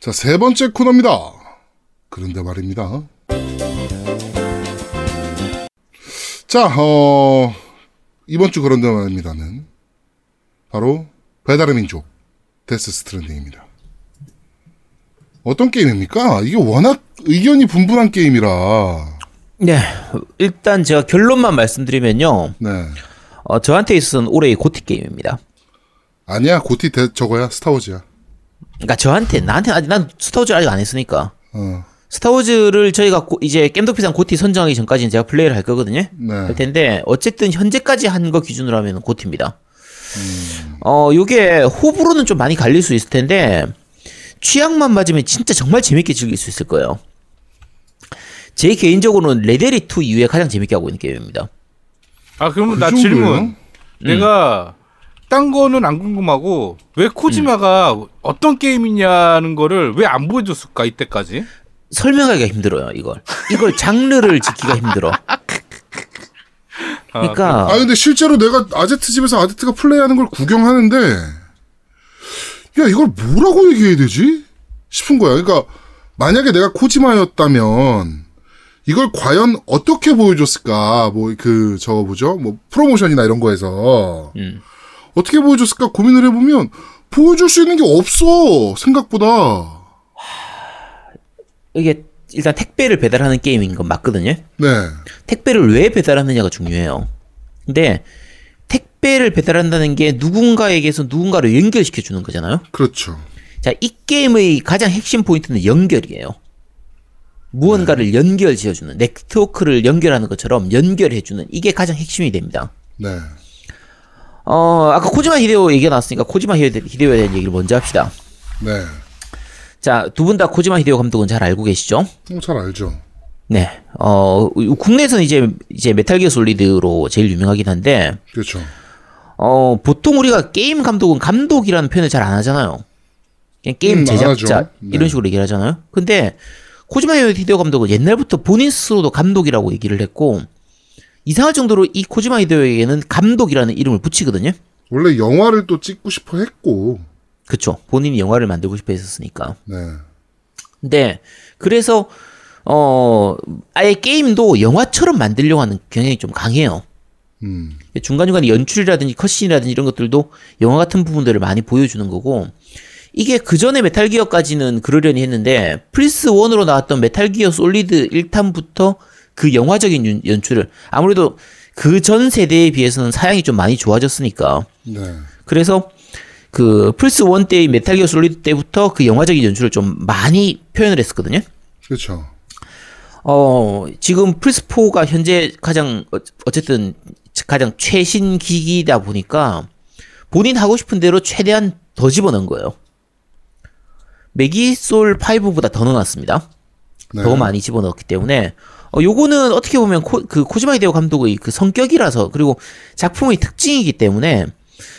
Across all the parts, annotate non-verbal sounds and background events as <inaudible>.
자, 세 번째 코너입니다. 그런데 말입니다. 자, 어, 이번 주 그런데 말입니다는 바로 배달의 민족 데스 스트랜딩입니다. 어떤 게임입니까? 이게 워낙 의견이 분분한 게임이라. 네, 일단 제가 결론만 말씀드리면요. 네. 어, 저한테 있어서는 올해의 GOTY 게임입니다. 아니야, 고티 대, 저거야, 스타워즈야. 그러니까 저한테 나한테 아직 난 스타워즈 아직 안 했으니까 어, 스타워즈를 저희가 고- 이제 겜덕비상 고티 선정하기 전까지는 제가 플레이를 할 거거든요. 네. 할 텐데 어쨌든 현재까지 한 거 기준으로 하면 고티입니다. 어, 요게 호불호는 좀 많이 갈릴 수 있을 텐데 취향만 맞으면 진짜 정말 재밌게 즐길 수 있을 거예요. 제 개인적으로는 레데리 2 이후에 가장 재밌게 하고 있는 게임입니다. 아 그러면 그나 정도예요? 질문. 내가 딴 거는 안 궁금하고 왜 코지마가 어떤 게임이냐는 거를 왜 안 보여줬을까 이때까지? 설명하기가 힘들어요, 이걸. 이걸 장르를 짓기가 힘들어. <laughs> 아, 그러니까 아 근데 실제로 내가 아제트 집에서 아제트가 플레이하는 걸 구경하는데 야 이걸 뭐라고 얘기해야 되지 싶은 거야. 그러니까 만약에 내가 코지마였다면 이걸 과연 어떻게 보여줬을까 뭐 그 저거 뭐죠 뭐 프로모션이나 이런 거에서 음. 어떻게 보여줬을까 고민을 해보면 보여줄 수 있는 게 없어 생각보다 이게 일단 택배를 배달하는 게임인 건 맞거든요. 네 택배를 왜 배달하느냐가 중요해요. 근데 택배를 배달한다는 게 누군가에게서 누군가를 연결시켜 주는 거잖아요. 그렇죠 자, 이 게임의 가장 핵심 포인트는 연결이에요. 무언가를 연결 지어주는 네트워크를 연결하는 것처럼 연결해주는 이게 가장 핵심이 됩니다. 네 어, 아까 코지마 히데오 얘기가 나왔으니까 코지마 히데- 히데오에 대한 얘기를 먼저 합시다. 네. 자, 두 분 다 코지마 히데오 감독은 잘 알고 계시죠? 어, 잘 알죠 네. 어, 국내에서는 이제, 이제 메탈 기어 솔리드로 제일 유명하긴 한데, 그렇죠 어, 보통 우리가 게임 감독은 감독이라는 표현을 잘 안 하잖아요. 그냥 게임 음, 안 제작자. 네. 이런 식으로 얘기를 하잖아요. 근데, 코지마 히데오 감독은 옛날부터 본인 스스로도 감독이라고 얘기를 했고, 이상할 정도로 이 코지마 히데오에게는 감독이라는 이름을 붙이거든요. 원래 영화를 또 찍고 싶어 했고 그쵸. 본인이 영화를 만들고 싶어 했었으니까. 네 근데, 그래서, 어, 아예 게임도 영화처럼 만들려고 하는 경향이 좀 강해요. 음. 중간중간 연출이라든지 컷신이라든지 이런 것들도 영화 같은 부분들을 많이 보여주는 거고 이게 그 전에 메탈 기어까지는 그러려니 했는데 플스 1으로 나왔던 메탈 기어 솔리드 1탄부터 그 영화적인 연- 연출을 아무래도 그 전 세대에 비해서는 사양이 좀 많이 좋아졌으니까 네. 그래서 그 플스 1 때의 메탈 기어 솔리드 때부터 그 영화적인 연출을 좀 많이 표현을 했었거든요. 그렇죠. 어, 지금 플스 4가 현재 가장, 어- 어쨌든, 가장 최신 기기다 보니까, 본인 하고 싶은 대로 최대한 더 집어넣은 거예요. 메기솔 5보다 더 넣어놨습니다. 네. 더 많이 집어넣었기 때문에, 어, 요거는 어떻게 보면 코, 그 코지마 히데오 감독의 그 성격이라서, 그리고 작품의 특징이기 때문에,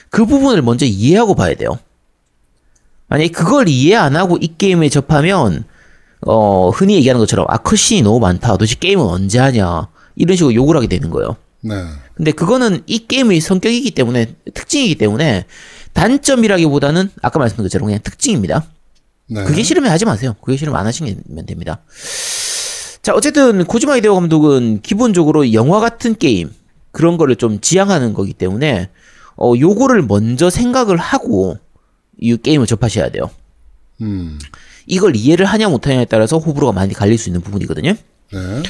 그 부분을 먼저 이해하고 봐야 돼요. 만약에 그걸 이해 안 하고 이 게임에 접하면, 어, 흔히 얘기하는 것처럼, 아, 컷신이 너무 많다. 도대체 게임은 언제 하냐. 이런 식으로 욕을 하게 되는 거예요. 네. 근데 그거는 이 게임의 성격이기 때문에, 특징이기 때문에, 단점이라기보다는, 아까 말씀드린 것처럼 그냥 특징입니다. 네. 그게 싫으면 하지 마세요. 그게 싫으면 안 하시면 됩니다. 자, 어쨌든, 코지마 히데오 감독은 기본적으로 영화 같은 게임, 그런 거를 좀 지향하는 거기 때문에, 어, 요거를 먼저 생각을 하고, 이 게임을 접하셔야 돼요. 음. 이걸 이해를 하냐 못하냐에 따라서 호불호가 많이 갈릴 수 있는 부분이거든요. 네.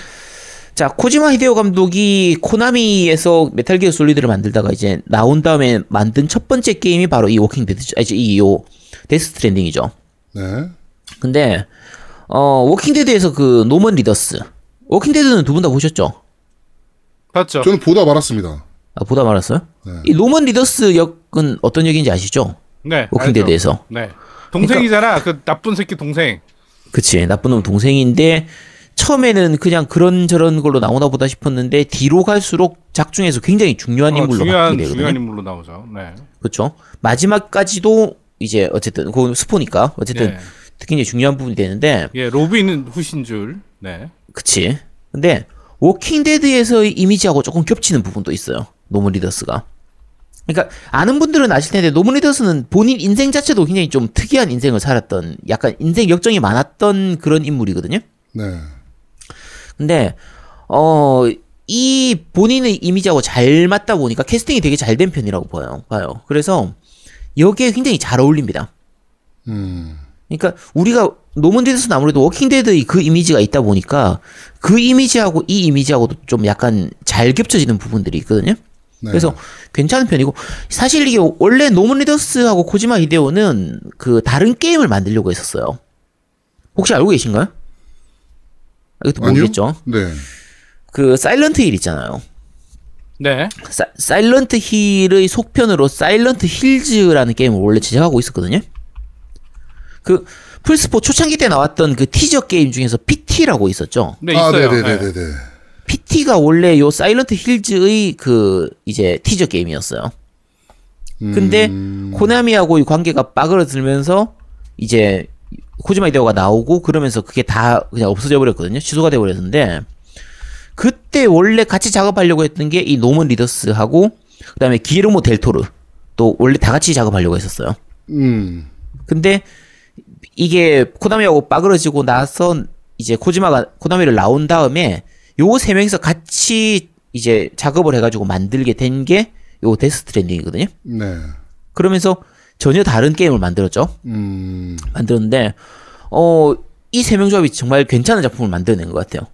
자, 코지마 히데오 감독이 코나미에서 메탈 기어 솔리드를 만들다가 이제 나온 다음에 만든 첫 번째 게임이 바로 이 워킹 데드, 아, 이제 이요 데스 스트랜딩이죠. 네. 근데 어, 워킹 데드에서 그 노먼 리더스. 워킹 데드는 두 분 다 보셨죠? 봤죠? 저는 보다 말았습니다. 아, 보다 말았어요? 네. 이 노먼 리더스 역은 어떤 역인지 아시죠? 네. 워킹 알죠. 데드에서. 네. 동생이잖아. 그 나쁜 새끼 동생. 그치. 나쁜 놈 동생인데 처음에는 그냥 그런저런 걸로 나오나 보다 싶었는데 뒤로 갈수록 작중에서 굉장히 중요한 어, 인물로 중요한 바뀌게 되거든요. 중요한 인물로 나오죠. 네. 그렇죠. 마지막까지도 이제 어쨌든 그건 스포니까 어쨌든 네. 굉장히 중요한 부분이 되는데 예, 로빈 훗인 줄. 네. 그치. 근데 워킹 데드에서의 이미지하고 조금 겹치는 부분도 있어요. 노먼 리더스가. 그러니까 아는 분들은 아실 텐데 노먼 리더스는 본인 인생 자체도 굉장히 좀 특이한 인생을 살았던 약간 인생 역정이 많았던 그런 인물이거든요. 네. 근데 어 이 본인의 이미지하고 잘 맞다 보니까 캐스팅이 되게 잘 된 편이라고 봐요. 봐요. 그래서 여기에 굉장히 잘 어울립니다. 음. 그러니까 우리가 노먼 리더스는 아무래도 워킹데드의 그 이미지가 있다 보니까 그 이미지하고 이 이미지하고도 좀 약간 잘 겹쳐지는 부분들이 있거든요. 네. 그래서 괜찮은 편이고 사실 이게 원래 노먼 리더스하고 코지마 히데오는 그 다른 게임을 만들려고 했었어요. 혹시 알고 계신가요? 이것도 아니요? 모르겠죠. 네. 그 사일런트 힐 있잖아요. 네. 사, 사일런트 힐의 속편으로 사일런트 힐즈라는 게임을 원래 제작하고 있었거든요. 그 플스 4 초창기 때 나왔던 그 티저 게임 중에서 PT라고 있었죠. 네, 아, 있어요. 네네네네. 네. PT가 원래 요 사일런트 힐즈의 그 이제 티저 게임이었어요. 근데 음. 코나미하고 이 관계가 빠그러들면서 이제 코지마 히데오가 나오고 그러면서 그게 다 그냥 없어져 버렸거든요. 취소가 돼 버렸는데 그때 원래 같이 작업하려고 했던 게 이 노먼 리더스하고 그다음에 기예르모 델 토로 또 원래 다 같이 작업하려고 했었어요. 음. 근데 이게 코나미하고 빠그러지고 나서 이제 코지마가 코나미를 나온 다음에 요 세 명이서 같이 이제 작업을 해가지고 만들게 된 게 요 데스 스트랜딩이거든요. 네. 그러면서 전혀 다른 게임을 만들었죠. 음. 만들었는데 어 이 세 명 조합이 정말 괜찮은 작품을 만들어낸 것 같아요.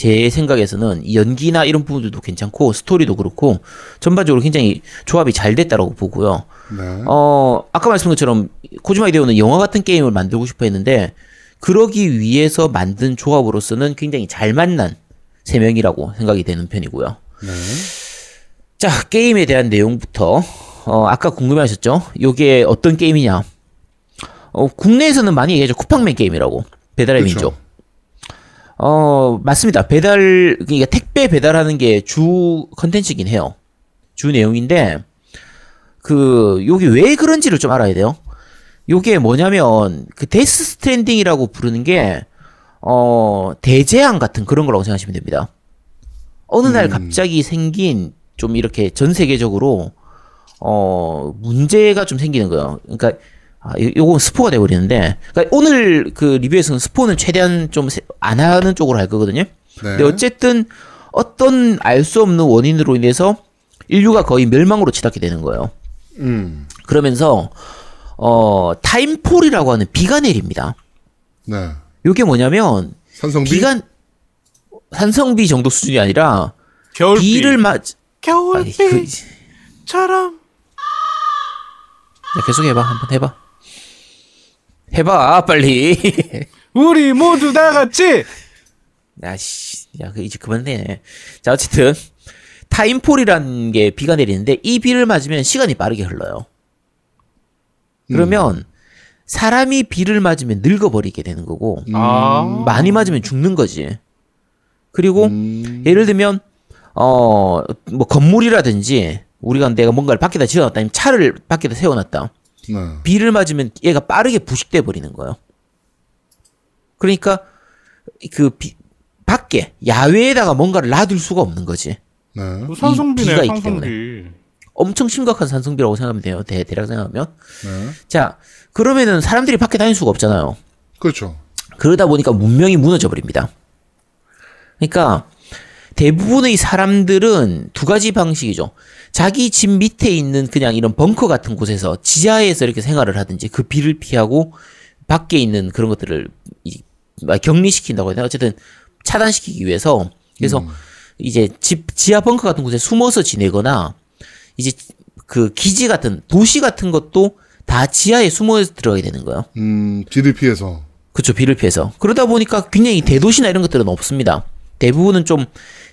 제 생각에서는 이 연기나 이런 부분들도 괜찮고 스토리도 그렇고 전반적으로 굉장히 조합이 잘 됐다라고 보고요. 네. 어 아까 말씀한 것처럼 코지마 이데오는 영화 같은 게임을 만들고 싶어 했는데 그러기 위해서 만든 조합으로서는 굉장히 잘 만난 세 명이라고 생각이 되는 편이고요. 네. 자, 게임에 대한 내용부터. 어, 아까 궁금해하셨죠? 요게 어떤 게임이냐? 어, 국내에서는 많이 얘기하죠. 쿠팡맨 게임이라고. 배달의 그쵸. 민족. 어, 맞습니다. 배달, 그러니까 택배 배달하는 게 주 컨텐츠긴 해요. 주 내용인데, 그, 요게 왜 그런지를 좀 알아야 돼요. 요게 뭐냐면, 그 데스 스트랜딩이라고 부르는 게, 어, 대재앙 같은 그런 거라고 생각하시면 됩니다. 어느 날 갑자기 생긴 좀 이렇게 전 세계적으로 어 문제가 좀 생기는 거예요. 그러니까 아, 요- 요건 스포가 돼버리는데 그러니까 오늘 그 리뷰에서는 스포는 최대한 좀 안 하는 쪽으로 할 거거든요. 네. 근데 어쨌든 어떤 알 수 없는 원인으로 인해서 인류가 거의 멸망으로 치닫게 되는 거예요. 음. 그러면서 어 timefall이라고 하는 비가 내립니다. 네. 요게 뭐냐면 산성비. 비가 산성비 정도 수준이 아니라 겨울비. 비를 맞 그, 겨울비처럼. 야, 계속 해봐. 한번 해봐. 해봐, 빨리. <laughs> 우리 모두 다 같이. 야, 씨. 야, 그, 이제 그만해. 자, 어쨌든. timefall이라는 게 비가 내리는데, 이 비를 맞으면 시간이 빠르게 흘러요. 그러면, 사람이 비를 맞으면 늙어버리게 되는 거고, 아. 많이 맞으면 죽는 거지. 그리고, 음. 예를 들면, 어, 뭐, 건물이라든지, 우리가 내가 뭔가를 밖에다 지어놨다, 아니면 차를 밖에다 세워놨다. 네. 비를 맞으면 얘가 빠르게 부식돼 버리는 거예요. 그러니까 그 비, 밖에 야외에다가 뭔가를 놔둘 수가 없는 거지. 네. 뭐 산성비네, 비가 있기 산성비. 엄청 심각한 산성비라고 생각하면 돼요. 대, 대략 생각하면. 네. 자, 그러면은 사람들이 밖에 다닐 수가 없잖아요. 그렇죠. 그러다 보니까 문명이 무너져 버립니다. 그러니까 대부분의 사람들은 두 가지 방식이죠. 자기 집 밑에 있는 그냥 이런 벙커 같은 곳에서 지하에서 이렇게 생활을 하든지 그 비를 피하고 밖에 있는 그런 것들을 이- 막 격리시킨다고 해야 되나? 어쨌든 차단시키기 위해서 그래서 이제 집 지하 벙커 같은 곳에 숨어서 지내거나 이제 그 기지 같은 도시 같은 것도 다 지하에 숨어 들어가게 되는 거예요. 음, 비를 피해서. 그쵸, 비를 피해서. 그러다 보니까 굉장히 대도시나 이런 것들은 없습니다. 대부분은 좀,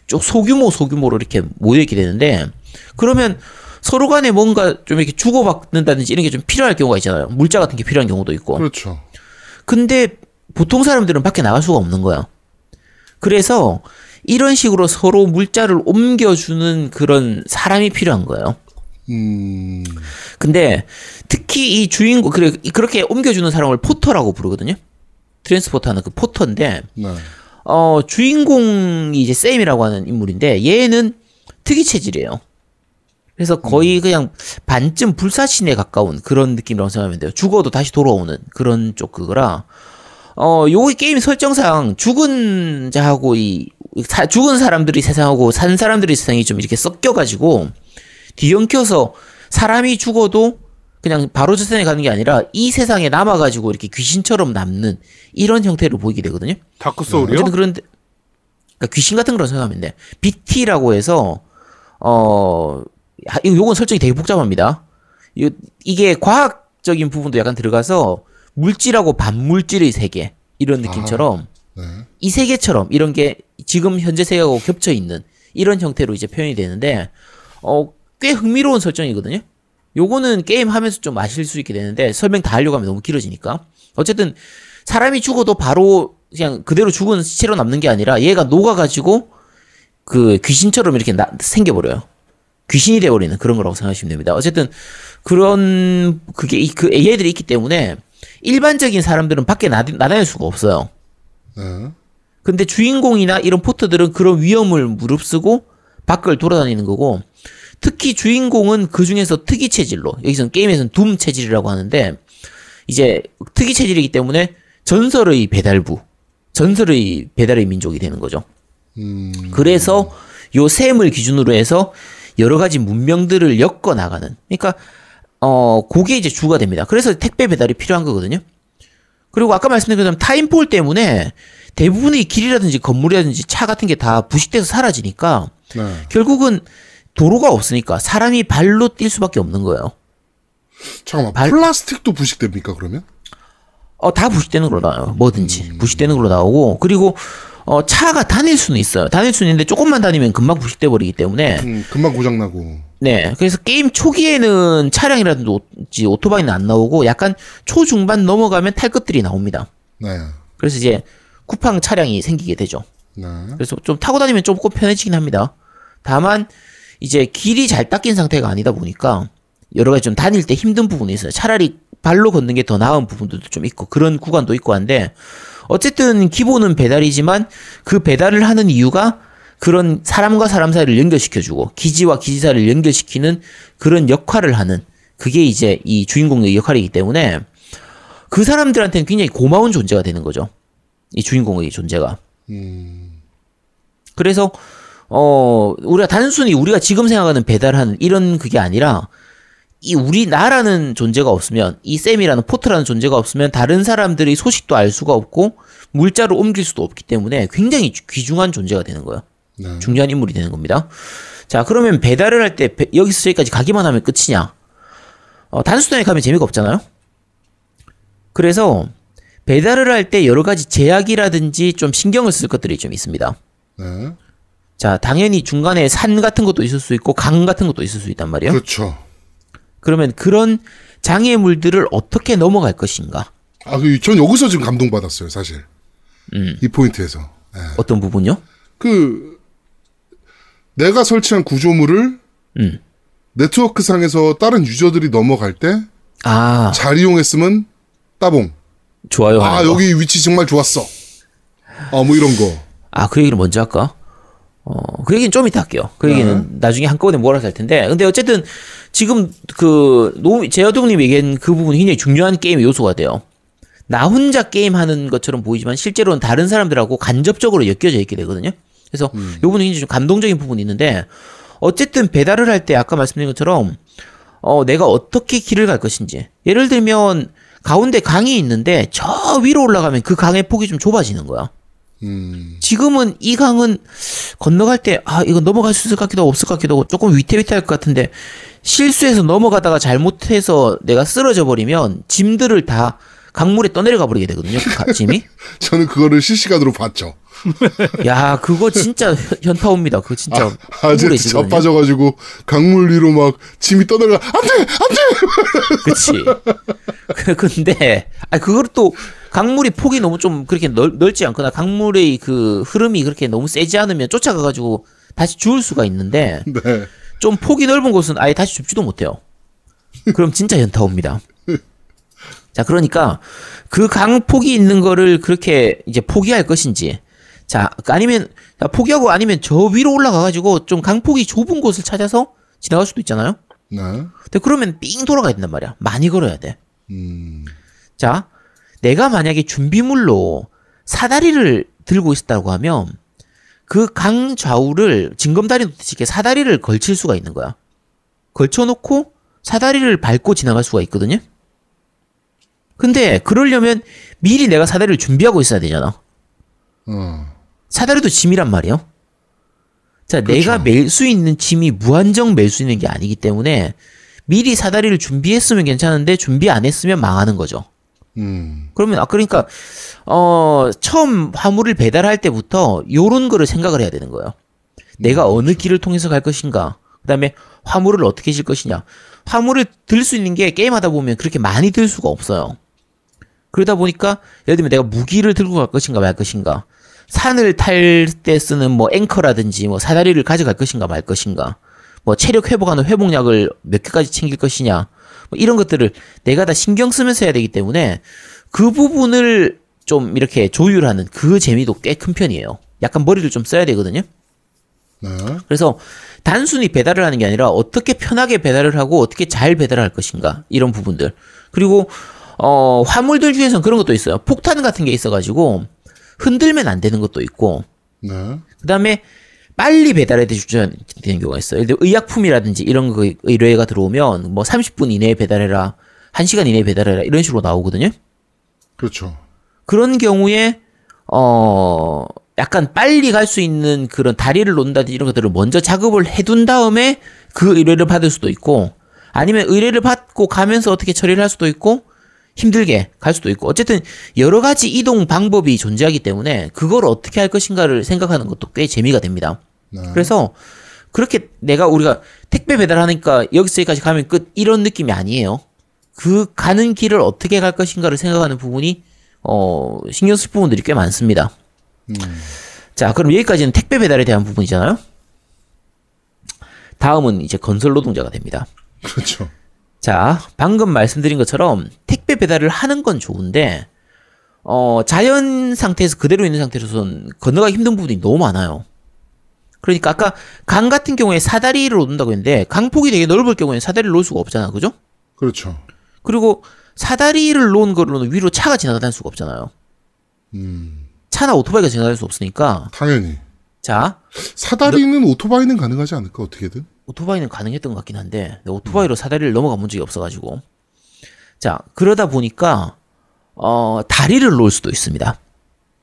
좀 소규모, 소규모로 이렇게 모여 있게 되는데, 그러면 서로 간에 뭔가 좀 이렇게 주고받는다든지 이런 게 좀 필요할 경우가 있잖아요. 물자 같은 게 필요한 경우도 있고. 그렇죠. 근데 보통 사람들은 밖에 나갈 수가 없는 거야. 그래서 이런 식으로 서로 물자를 옮겨주는 그런 사람이 필요한 거예요. 음, 근데 특히 이 주인공, 그래, 그렇게 옮겨주는 사람을 porter라고 부르거든요. transporter 하는 그 porter인데, 네. 어, 주인공이 이제 쌤이라고 하는 인물인데, 얘는 특이 체질이에요. 그래서 거의 그냥 반쯤 불사신에 가까운 그런 느낌이라고 생각하면 돼요. 죽어도 다시 돌아오는 그런 쪽 그거라. 어, 요 게임 설정상 죽은 자하고 이 사- 죽은 사람들이 세상하고 산 사람들이 세상이 좀 이렇게 섞여가지고 뒤엉켜서 사람이 죽어도 그냥 바로 저 세상에 가는 게 아니라 이 세상에 남아가지고 이렇게 귀신처럼 남는 이런 형태로 보이게 되거든요. 다크 소울이요? 어쨌든 그런데 그러니까 귀신 같은 거로 생각하면 돼. BT라고 해서 어 요건 설정이 되게 복잡합니다. 이- 이게 과학적인 부분도 약간 들어가서 물질하고 반물질의 세계 이런 느낌처럼 네. 이 세계처럼 이런 게 지금 현재 세계하고 겹쳐 있는 이런 형태로 이제 표현이 되는데 어 꽤 흥미로운 설정이거든요. 요거는 게임 하면서 좀 아실 수 있게 되는데 설명 다 하려고 하면 너무 길어지니까 어쨌든 사람이 죽어도 바로 그냥 그대로 죽은 시체로 남는 게 아니라 얘가 녹아가지고 그 귀신처럼 이렇게 나- 생겨버려요. 귀신이 돼버리는 그런 거라고 생각하시면 됩니다. 어쨌든 그런 그게 이- 그 얘들이 있기 때문에 일반적인 사람들은 밖에 나, 나다닐 수가 없어요. 네. 근데 주인공이나 이런 포트들은 그런 위험을 무릅쓰고 밖을 돌아다니는 거고 특히 주인공은 그 중에서 특이 체질로 여기서는 게임에서는 둠 체질이라고 하는데 이제 특이 체질이기 때문에 전설의 배달부 전설의 배달의 민족이 되는 거죠. 음, 그래서 요 셈을 기준으로 해서 여러 가지 문명들을 엮어 나가는. 그러니까 어 그게 이제 주가 됩니다. 그래서 택배 배달이 필요한 거거든요. 그리고 아까 말씀드린 것처럼 타임폴 때문에 대부분의 길이라든지 건물이라든지 차 같은 게 다 부식돼서 사라지니까 네. 결국은 도로가 없으니까 사람이 발로 뛸 수밖에 없는 거예요. 잠깐만. 발- 플라스틱도 부식됩니까, 그러면? 어, 다 부식되는 걸로 나와요. 뭐든지. 부식되는 걸로 나오고, 그리고, 어, 차가 다닐 수는 있어요. 다닐 수는 있는데 조금만 다니면 금방 부식돼 버리기 때문에, 음, 금방 고장 나고. 네. 그래서 게임 초기에는 차량이라든지 오토바이는 안 나오고, 약간 초중반 넘어가면 탈 것들이 나옵니다. 네. 그래서 이제 쿠팡 차량이 생기게 되죠. 네. 그래서 좀 타고 다니면 조금 편해지긴 합니다. 다만, 이제 길이 잘 닦인 상태가 아니다 보니까, 여러 가지 좀 다닐 때 힘든 부분이 있어요. 차라리 발로 걷는 게 더 나은 부분들도 좀 있고, 그런 구간도 있고 한데, 어쨌든 기본은 배달이지만, 그 배달을 하는 이유가 그런 사람과 사람 사이를 연결시켜주고, 기지와 기지 사이를 연결시키는 그런 역할을 하는, 그게 이제 이 주인공의 역할이기 때문에, 그 사람들한테는 굉장히 고마운 존재가 되는 거죠. 이 주인공의 존재가. 음, 그래서 어 우리가 단순히 우리가 지금 생각하는 배달하는 이런 그게 아니라 이 우리나라는 존재가 없으면 이 쌤이라는 포트라는 존재가 없으면 다른 사람들의 소식도 알 수가 없고 물자를 옮길 수도 없기 때문에 굉장히 귀중한 존재가 되는 거예요. 네. 중요한 인물이 되는 겁니다. 자 그러면 배달을 할 때 여기서 저기까지 가기만 하면 끝이냐? 어, 단수단에 가면 재미가 없잖아요. 그래서 배달을 할 때 여러 가지 제약이라든지 좀 신경을 쓸 것들이 좀 있습니다. 네. 자, 당연히 중간에 산 같은 것도 있을 수 있고 강 같은 것도 있을 수 있단 말이에요. 그렇죠. 그러면 그런 장애물들을 어떻게 넘어갈 것인가? 아, 그, 전 여기서 지금 감동받았어요, 사실. 음. 이 포인트에서. 네. 어떤 부분요? 그, 내가 설치한 구조물을 음. 네트워크 상에서 다른 유저들이 넘어갈 때 아, 잘 이용했으면 따봉. 좋아요. 아, 하는 거. 여기 위치 정말 좋았어. 어, 뭐 이런 거. 아, 그 얘기를 먼저 할까? 어, 그 얘기는 좀 이따 할게요. 그 얘기는 나중에 한꺼번에 몰아서 할 텐데. 근데 어쨌든 지금 그, 노, 제어동님 얘기한 그 부분이 굉장히 중요한 게임의 요소가 돼요. 나 혼자 게임 하는 것처럼 보이지만 실제로는 다른 사람들하고 간접적으로 엮여져 있게 되거든요. 그래서 요 부분이 굉장히 좀 감동적인 부분이 있는데 어쨌든 배달을 할 때 아까 말씀드린 것처럼 어, 내가 어떻게 길을 갈 것인지. 예를 들면 가운데 강이 있는데 저 위로 올라가면 그 강의 폭이 좀 좁아지는 거야. 음, 지금은 이 강은 건너갈 때, 아, 이거 넘어갈 수 있을 것 같기도 하고 없을 것 같기도 하고 조금 위태위태할 것 같은데 실수해서 넘어가다가 잘못해서 내가 쓰러져 버리면 짐들을 다 강물에 떠내려가 버리게 되거든요. 그 가- 짐이. <laughs> 저는 그거를 실시간으로 봤죠. 야, 그거 진짜 현- 현타옵니다. 그거 진짜 아, 억울해지거든요. 자빠져가지고 강물 위로 막 짐이 떠내려가. 안 돼! 안 돼! <laughs> 그치. 그- 근데, 아, 그걸 또, 강물이 폭이 너무 좀 그렇게 넓, 넓지 않거나, 강물의 그 흐름이 그렇게 너무 세지 않으면 쫓아가가지고 다시 죽을 수가 있는데, 네. 좀 폭이 넓은 곳은 아예 다시 줍지도 못해요. 그럼 진짜 현타 옵니다. 자, 그러니까, 그 강폭이 있는 거를 그렇게 이제 포기할 것인지, 자, 아니면, 자, 포기하고 아니면 저 위로 올라가 가지고 좀 강폭이 좁은 곳을 찾아서 지나갈 수도 있잖아요. 네. 근데 그러면 삥 돌아가야 된단 말이야. 많이 걸어야 돼. 음. 자, 내가 만약에 준비물로 사다리를 들고 있었다고 하면 그 강 좌우를 징검다리 놓듯이 이렇게 사다리를 걸칠 수가 있는 거야. 걸쳐놓고 사다리를 밟고 지나갈 수가 있거든요. 근데 그러려면 미리 내가 사다리를 준비하고 있어야 되잖아. 어. 사다리도 짐이란 말이에요. 자, 그렇죠. 내가 멜 수 있는 짐이 무한정 멜 수 있는 게 아니기 때문에 미리 사다리를 준비했으면 괜찮은데 준비 안 했으면 망하는 거죠. 음. 그러면 아 그러니까 어 처음 화물을 배달할 때부터 요런 거를 생각을 해야 되는 거예요. 내가 어느 길을 통해서 갈 것인가. 그다음에 화물을 어떻게 실 것이냐. 화물을 들 수 있는 게 게임하다 보면 그렇게 많이 들 수가 없어요. 그러다 보니까 예를 들면 내가 무기를 들고 갈 것인가 말 것인가. 산을 탈 때 쓰는 뭐 앵커라든지 뭐 사다리를 가져갈 것인가 말 것인가. 뭐 체력 회복하는 회복약을 몇 개까지 챙길 것이냐. 뭐 이런 것들을 내가 다 신경 쓰면서 해야 되기 때문에 그 부분을 좀 이렇게 조율하는 그 재미도 꽤 큰 편이에요. 약간 머리를 좀 써야 되거든요. 네. 그래서 단순히 배달을 하는 게 아니라 어떻게 편하게 배달을 하고 어떻게 잘 배달할 것인가 이런 부분들 그리고 어 화물들 중에서는 그런 것도 있어요 폭탄 같은 게 있어가지고 흔들면 안 되는 것도 있고 네. 그다음에 빨리 배달해 주셔야 되는 경우가 있어요. 예를 들어 의약품이라든지 이런 거 의뢰가 들어오면 뭐 30분 이내에 배달해라, 1시간 이내에 배달해라 이런 식으로 나오거든요. 그렇죠. 그런 경우에 어 약간 빨리 갈 수 있는 그런 다리를 놓는다든지 이런 것들을 먼저 작업을 해둔 다음에 그 의뢰를 받을 수도 있고 아니면 의뢰를 받고 가면서 어떻게 처리를 할 수도 있고 힘들게 갈 수도 있고 어쨌든 여러 가지 이동 방법이 존재하기 때문에 그걸 어떻게 할 것인가를 생각하는 것도 꽤 재미가 됩니다. 네. 그래서 그렇게 내가 우리가 택배 배달하니까 여기서 여기까지 가면 끝 이런 느낌이 아니에요. 그 가는 길을 어떻게 갈 것인가를 생각하는 부분이 어 신경 쓸 부분들이 꽤 많습니다. 음. 자, 그럼 여기까지는 택배 배달에 대한 부분이잖아요. 다음은 이제 건설 노동자가 됩니다. 그렇죠. 자, 방금 말씀드린 것처럼 택배 배달을 하는 건 좋은데 어, 자연 상태에서 그대로 있는 상태로선 건너가기 힘든 부분이 너무 많아요. 그러니까 아까 강 같은 경우에 사다리를 놓는다고 했는데 강폭이 되게 넓을 경우에는 사다리를 놓을 수가 없잖아. 그죠? 그렇죠. 그리고 사다리를 놓은 거로는 위로 차가 지나다닐 수가 없잖아요. 음. 차나 오토바이가 지나다닐 수 없으니까 당연히. 자, 사다리는 오토바이는 가능하지 않을까 어떻게든. 오토바이는 가능했던 것 같긴 한데 오토바이로 사다리를 넘어가 본 적이 없어가지고 자 그러다 보니까 어 다리를 놓을 수도 있습니다.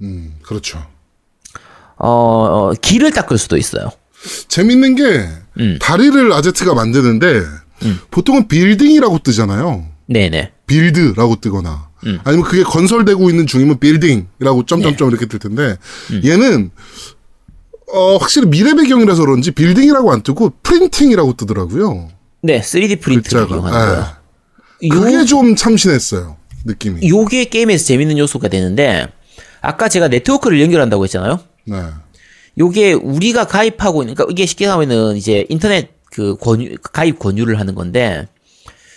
음. 그렇죠. 어, 어, 길을 닦을 수도 있어요. 재밌는 게 음. 다리를 아제트가 만드는데 보통은 building이라고 뜨잖아요. 네네. build라고 뜨거나 음. 아니면 그게 건설되고 있는 중이면 building이라고 점점점 이렇게 뜰 텐데 얘는 어 확실히 미래 배경이라서 그런지 building이라고 안 뜨고 printing이라고 뜨더라고요. 네, 3D 프린트를. 이용하는. 예. 그게 좀 참신했어요. 느낌이. 요게 게임에서 재밌는 요소가 되는데 아까 제가 네트워크를 연결한다고 했잖아요. 네. 요게 우리가 가입하고 있는 그러니까 이게 쉽게 하면은 이제 인터넷 그 권유 가입 권유를 하는 건데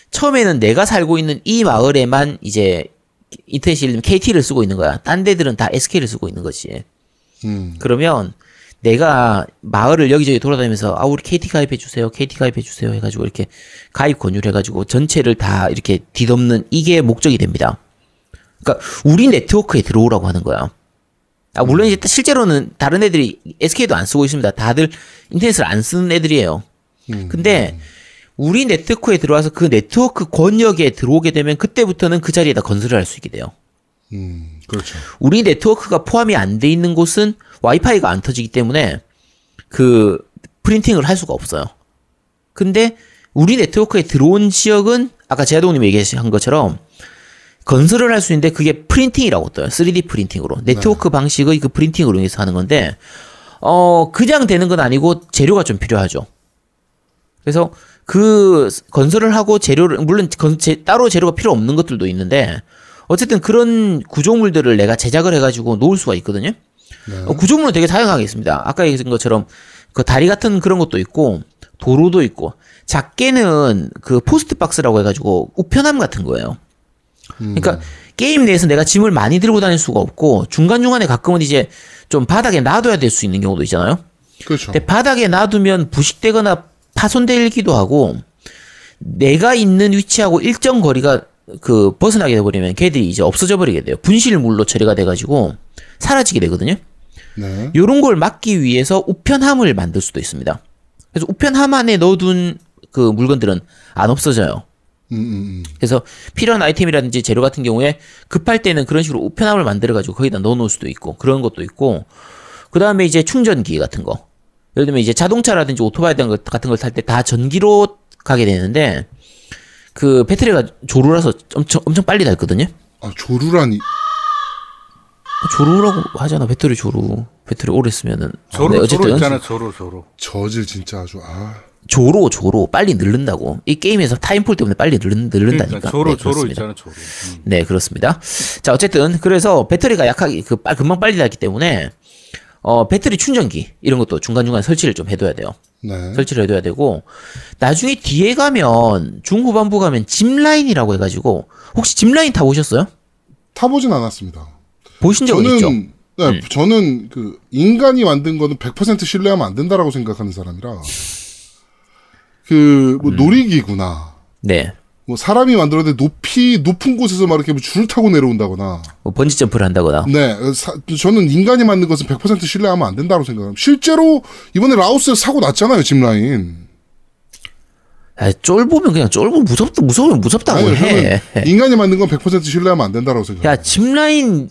처음에는 내가 살고 있는 이 마을에만 이제 인터넷이 KT를 쓰고 있는 거야. 딴 데들은 다 SK를 쓰고 있는 거지. 음. 그러면 내가 마을을 여기저기 돌아다니면서 아 우리 KT 가입해 주세요. KT 가입해 주세요 해가지고 이렇게 가입 권유를 해가지고 전체를 다 이렇게 뒤덮는 이게 목적이 됩니다. 그러니까 우리 네트워크에 들어오라고 하는 거야. 아 물론 이제 실제로는 다른 애들이 SK도 안 쓰고 있습니다. 다들 인터넷을 안 쓰는 애들이에요. 음. 근데 우리 네트워크에 들어와서 그 네트워크 권역에 들어오게 되면 그때부터는 그 자리에다 건설을 할 수 있게 돼요. 음. 그렇죠. 우리 네트워크가 포함이 안 돼 있는 곳은 와이파이가 안 터지기 때문에 그 프린팅을 할 수가 없어요. 근데 우리 네트워크에 들어온 지역은 아까 제아동님이 얘기하신 것처럼 건설을 할 수 있는데 그게 프린팅이라고 떠요. 3D 프린팅으로. 네트워크 방식의 그 프린팅을 이용해서 하는 건데 어 그냥 되는 건 아니고 재료가 좀 필요하죠. 그래서 그 건설을 하고 재료를 물론 건- 제- 따로 재료가 필요 없는 것들도 있는데 어쨌든 그런 구조물들을 내가 제작을 해가지고 놓을 수가 있거든요. 어, 구조물은 되게 다양하게 있습니다. 아까 얘기한 것처럼 그 다리 같은 그런 것도 있고 도로도 있고 작게는 그 post box라고 해가지고 우편함 같은 거예요. 그러니까 게임 내에서 내가 짐을 많이 들고 다닐 수가 없고 중간 중간에 가끔은 이제 좀 바닥에 놔둬야 될 수 있는 경우도 있잖아요. 그렇죠. 근데 바닥에 놔두면 부식되거나 파손되기도 하고 내가 있는 위치하고 일정 거리가 그 벗어나게 돼버리면 걔들이 이제 없어져 버리게 돼요. 분실물로 처리가 돼가지고 사라지게 되거든요. 네. 요런 걸 막기 위해서 우편함을 만들 수도 있습니다. 그래서 우편함 안에 넣어둔 그 물건들은 안 없어져요. 음, 음, 음. 그래서 필요한 아이템이라든지 재료 같은 경우에 급할 때는 그런 식으로 우편함을 만들어가지고 거기다 넣어놓을 수도 있고 그런 것도 있고 그 다음에 이제 충전기 같은 거 예를 들면 이제 자동차라든지 오토바이 같은 걸 탈 때 다 전기로 가게 되는데 그 배터리가 조루라서 엄청 엄청 빨리 닳거든요. 아, 조루라니. 조루라고 하잖아 배터리 조루 배터리 오래 쓰면은 조로 네, 조로 있잖아 조로 조로. 저질 진짜 아주, 아. 조로 조로 빨리 늘른다고 이 게임에서 타임폴 때문에 빨리 늘른, 늘른다니까 그러니까 조로 네, 조로 그렇습니다. 있잖아 조로. 음. 네, 그렇습니다. 자, 어쨌든 그래서 배터리가 약하게 그 빨- 금방 빨리 닳기 때문에 어 배터리 충전기 이런 것도 중간 중간 설치를 좀 해둬야 돼요. 네. 설치를 해둬야 되고 나중에 뒤에 가면 중후반부 가면 짚라인이라고 해가지고 혹시 짚라인 타 보셨어요? 타보진 않았습니다. 보신 적은 있죠? 음. 저는, 네, 저는 그, 인간이 만든 거는 100% 신뢰하면 안 된다라고 생각하는 사람이라. 그, 음. 뭐, 놀이기구나. 네. 뭐, 사람이 만들었는데 높이, 높은 곳에서 막 이렇게 뭐 줄을 타고 내려온다거나. 뭐 번지 점프를 한다거나. 네, 사- 저는 인간이 만든 것은 100% 신뢰하면 안 된다고 생각합니다. 실제로 이번에 라오스에서 사고 났잖아요, 짚라인. 아, 쫄 보면 그냥 쫄보 무섭다 무서우면 무섭다고 아니, 해. 인간이 만든 건 100% 신뢰하면 안 된다고 생각해요. 야, 짚라인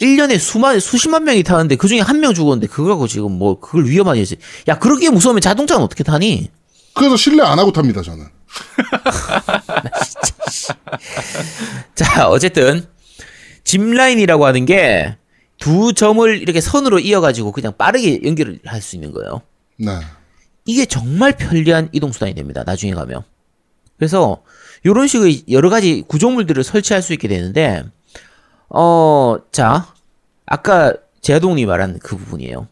1년에 수만, 수십만 명이 타는데 그 중에 한 명 죽었는데 그거 갖고 지금 뭐 그걸 위험하게 했지. 야, 그렇게 무서우면 자동차는 어떻게 타니? 그래서 신뢰 안 하고 탑니다, 저는. <laughs> 자, 어쨌든 짚라인이라고 하는 게 두 점을 이렇게 선으로 이어가지고 그냥 빠르게 연결을 할 수 있는 거예요. 네. 이게 정말 편리한 이동 수단이 됩니다. 나중에 가면. 그래서 이런 식의 여러 가지 구조물들을 설치할 수 있게 되는데 어, 자, 아까 제아동님이 말한 그 부분이에요.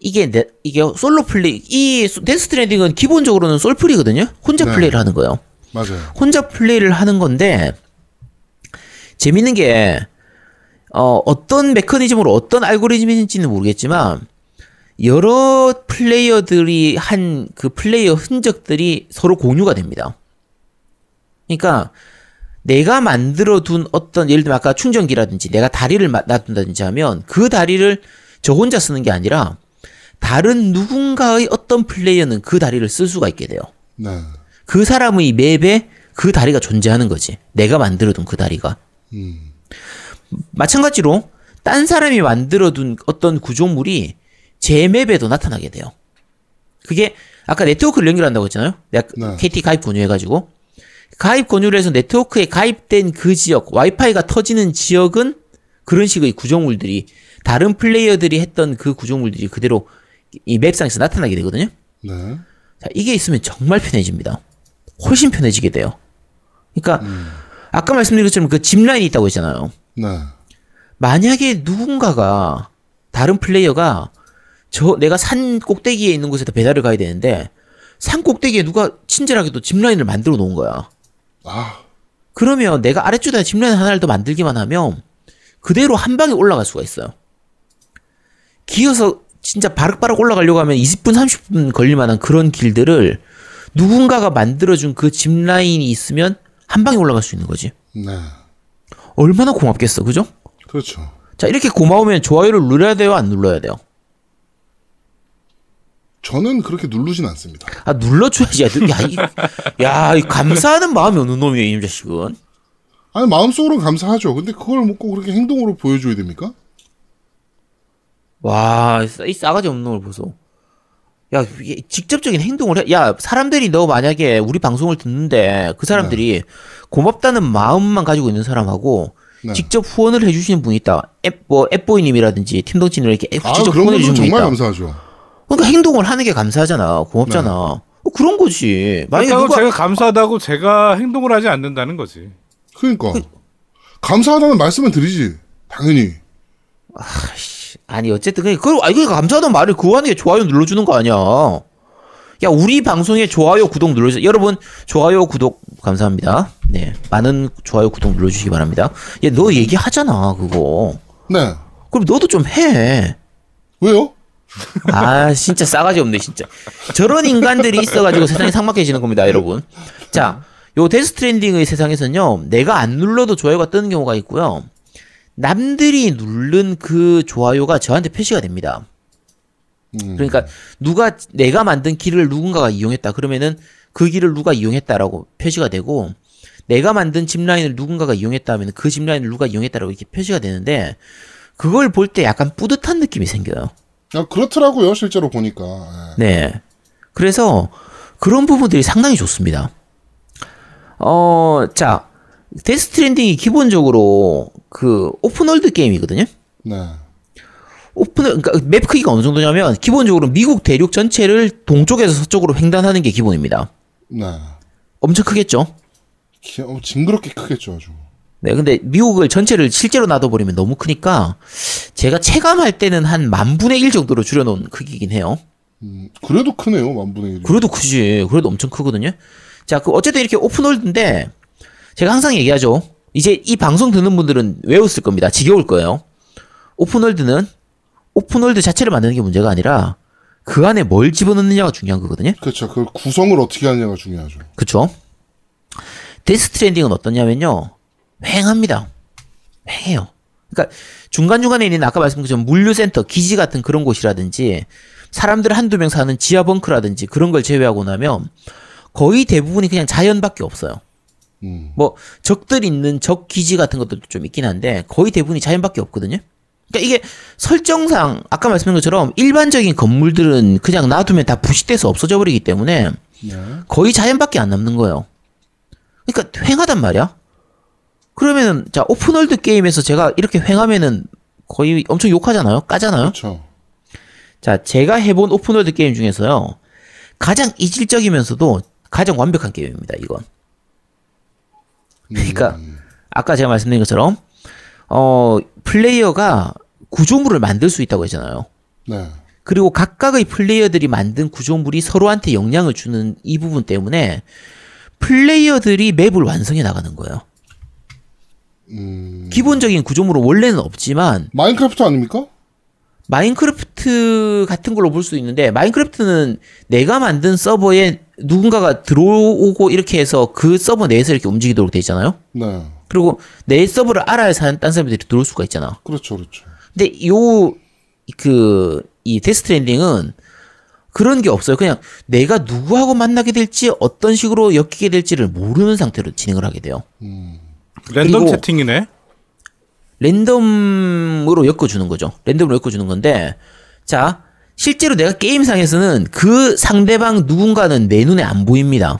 이게 내, 이게 솔로 플레이 이 데스 스트랜딩은 기본적으로는 솔플이거든요. 혼자 네. 플레이를 하는 거예요. 맞아요. 혼자 플레이를 하는 건데 재밌는 게 어, 어떤 메커니즘으로 어떤 알고리즘인지는 모르겠지만 여러 플레이어들이 한 그 플레이어 흔적들이 서로 공유가 됩니다. 그러니까 내가 만들어 둔 어떤 예를 들면 아까 충전기라든지 내가 다리를 마- 놔둔다든지 하면 그 다리를 저 혼자 쓰는 게 아니라 다른 누군가의 어떤 플레이어는 그 다리를 쓸 수가 있게 돼요. 네. 그 사람의 맵에 그 다리가 존재하는 거지. 내가 만들어둔 그 다리가. 음. 마찬가지로 딴 사람이 만들어둔 어떤 구조물이 제 맵에도 나타나게 돼요. 그게 아까 네트워크를 연결한다고 했잖아요. 내가 네. KT 가입 권유해가지고 가입 권유를 해서 네트워크에 가입된 그 지역, 와이파이가 터지는 지역은 그런 식의 구조물들이 다른 플레이어들이 했던 그 구조물들이 그대로 이 맵상에서 나타나게 되거든요. 네. 자, 이게 있으면 정말 편해집니다. 훨씬 편해지게 돼요. 그러니까 아까 말씀드린 것처럼 그 짚라인이 있다고 했잖아요. 네. 만약에 누군가가 다른 플레이어가 저 내가 산 꼭대기에 있는 곳에다 배달을 가야 되는데 산 꼭대기에 누가 친절하게도 짚라인을 만들어 놓은 거야. 아, 그러면 내가 아래쪽에다 짚라인 하나를 더 만들기만 하면 그대로 한 방에 올라갈 수가 있어요. 기어서 진짜 바락바락 올라가려고 하면 20분, 30분 걸릴 만한 그런 길들을 누군가가 만들어준 그 짚라인이 있으면 한 방에 올라갈 수 있는 거지. 네. 얼마나 고맙겠어, 그죠? 그렇죠. 자, 이렇게 고마우면 좋아요를 눌러야 돼요, 안 눌러야 돼요? 저는 그렇게 누르진 않습니다. 아, 눌러줘야지. 야, 이, 야, 이 감사하는 마음이 없는 놈이에요, 이 자식은. 아니, 마음속으로는 감사하죠. 근데 그걸 꼭 그렇게 행동으로 보여줘야 됩니까? 와, 이 싸- 싸가지 없는 놈을 보소. 야, 이게 직접적인 행동을 해. 야, 사람들이 너 만약에 우리 방송을 듣는데 그 사람들이 고맙다는 마음만 가지고 있는 사람하고 네. 직접 후원을 해주시는 분이 있다. 앱, 뭐, 앱보이님이라든지 팀동치님 이렇게 앱 아, 직접 그런 후원해 분들은 주시는 분이 정말 있다. 감사하죠. 그러니까 행동을 하는 게 감사하잖아. 고맙잖아. 어, 그런 거지. 만약에 그렇다고 누가 제가 감사하다고 제가 행동을 하지 않는다는 거지. 그러니까. 감사하다는 말씀은 드리지. 당연히. 아 니 어쨌든 그그 아니 그러니까 감사하다는 말을 그거 하는 게 좋아요 눌러주는 거 아니야. 야 우리 방송에 좋아요 구독 눌러주세요. 여러분 좋아요 구독 감사합니다. 네 많은 좋아요 구독 눌러주시기 바랍니다. 야너 얘기하잖아 그거. 네. 그럼 너도 좀 해. 왜요? 아, 진짜 싸가지 없네, 진짜. 저런 인간들이 있어가지고 세상이 삭막해지는 겁니다, 여러분. 자, 요 데스 트랜딩의 세상에서는요, 내가 안 눌러도 좋아요가 뜨는 경우가 있고요. 남들이 누른 그 좋아요가 저한테 표시가 됩니다. 음. 그러니까 누가 내가 만든 길을 누군가가 이용했다 그러면은 그 길을 누가 이용했다라고 표시가 되고 내가 만든 짚라인을 누군가가 이용했다 하면 그 짚라인을 누가 이용했다라고 이렇게 표시가 되는데 그걸 볼 때 약간 뿌듯한 느낌이 생겨요. 아, 그렇더라고요, 실제로 보니까. 예. 네. 그래서 그런 부분들이 상당히 좋습니다. 어, 자, 데스 스트랜딩이 기본적으로 그 open world 게임이거든요. 네. 오픈 그러니까 맵 크기가 어느 정도냐면 기본적으로 미국 대륙 전체를 동쪽에서 서쪽으로 횡단하는 게 기본입니다. 네. 엄청 크겠죠? 기- 어, 징그럽게 크겠죠, 아주. 네, 근데 미국을 전체를 실제로 놔둬버리면 너무 크니까 제가 체감할 때는 한 만 분의 일 정도로 줄여놓은 크기긴 해요. 음, 그래도 크네요, 만분의 1. 그래도 크지. 그래도 엄청 크거든요. 자, 그 어쨌든 이렇게 open world인데 제가 항상 얘기하죠. 이제 이 방송 듣는 분들은 외웠을 겁니다. 지겨울 거예요. open world는 open world 자체를 만드는 게 문제가 아니라 그 안에 뭘 집어넣느냐가 중요한 거거든요. 그렇죠. 그 구성을 어떻게 하느냐가 중요하죠. 그쵸? 데스 스트랜딩은 어떠냐면요. 휑합니다. 휑해요. 그러니까 중간중간에 있는 아까 말씀드린 것처럼 물류센터, 기지 같은 그런 곳이라든지 사람들 한두 명 사는 지하 벙크라든지 그런 걸 제외하고 나면 거의 대부분이 그냥 자연밖에 없어요. 음. 뭐 적들 있는 적 기지 같은 것들도 좀 있긴 한데 거의 대부분이 자연밖에 없거든요. 그러니까 이게 설정상 아까 말씀드린 것처럼 일반적인 건물들은 그냥 놔두면 다 부식돼서 없어져 버리기 때문에 네. 거의 자연밖에 안 남는 거예요. 그러니까 휑하단 말이야. 그러면은 자 open world 게임에서 제가 이렇게 휑하면은 거의 엄청 욕하잖아요, 까잖아요. 그렇죠. 자 제가 해본 open world 게임 중에서요 가장 이질적이면서도 가장 완벽한 게임입니다. 이건. 그러니까 아까 제가 말씀드린 것처럼 어 플레이어가 구조물을 만들 수 있다고 했잖아요. 네. 그리고 각각의 플레이어들이 만든 구조물이 서로한테 영향을 주는 이 부분 때문에 플레이어들이 맵을 완성해 나가는 거예요. 음. 기본적인 구조물은 원래는 없지만 마인크래프트 아닙니까? 마인크래프트 같은 걸로 볼 수 있는데 마인크래프트는 내가 만든 서버에 누군가가 들어오고 이렇게 해서 그 서버 내에서 이렇게 움직이도록 돼 있잖아요. 네. 그리고 내 서버를 알아야 사는 딴 사람들이 들어올 수가 있잖아. 그렇죠, 그렇죠. 근데 요 그 이 데스 스트랜딩은 그런 게 없어요. 그냥 내가 누구하고 만나게 될지 어떤 식으로 엮이게 될지를 모르는 상태로 진행을 하게 돼요. 랜덤 그리고- 채팅이네. 랜덤으로 엮어주는 거죠. 랜덤으로 엮어주는 건데, 자, 실제로 내가 게임상에서는 그 상대방 누군가는 내 눈에 안 보입니다.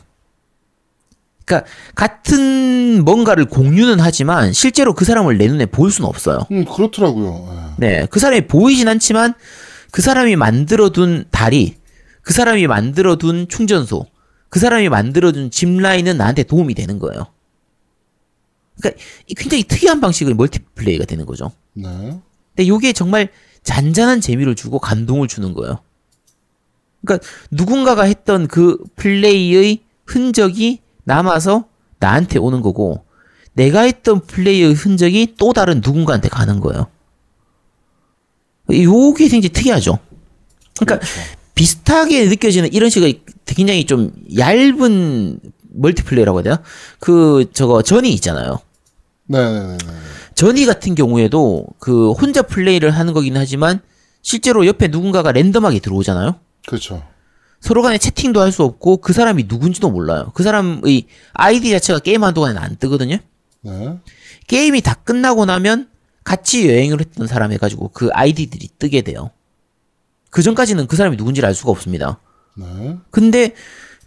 그러니까 같은 뭔가를 공유는 하지만 실제로 그 사람을 내 눈에 볼 수는 없어요. 음, 그렇더라고요. 예. 네, 그 사람이 보이진 않지만 그 사람이 만들어둔 다리, 그 사람이 만들어둔 충전소, 그 사람이 만들어둔 짚라인은 나한테 도움이 되는 거예요. 그러니까 이 굉장히 특이한 방식의 멀티플레이가 되는 거죠. 네. 근데 이게 정말 잔잔한 재미를 주고 감동을 주는 거예요. 그러니까 누군가가 했던 그 플레이의 흔적이 남아서 나한테 오는 거고 내가 했던 플레이의 흔적이 또 다른 누군가한테 가는 거예요. 요게 굉장히 특이하죠. 그러니까 비슷하게 느껴지는 이런 식의 굉장히 좀 얇은 멀티플레이라고 해야 되나? 그 저거 전이 있잖아요. 네네네. 전이 같은 경우에도 그 혼자 플레이를 하는 거긴 하지만 실제로 옆에 누군가가 랜덤하게 들어오잖아요. 그렇죠. 서로 간에 채팅도 할 수 없고 그 사람이 누군지도 몰라요. 그 사람의 아이디 자체가 게임하는 동안에는 안 뜨거든요. 네. 게임이 다 끝나고 나면 같이 여행을 했던 사람 해가지고 그 아이디들이 뜨게 돼요. 그 전까지는 그 사람이 누군지를 알 수가 없습니다. 네. 근데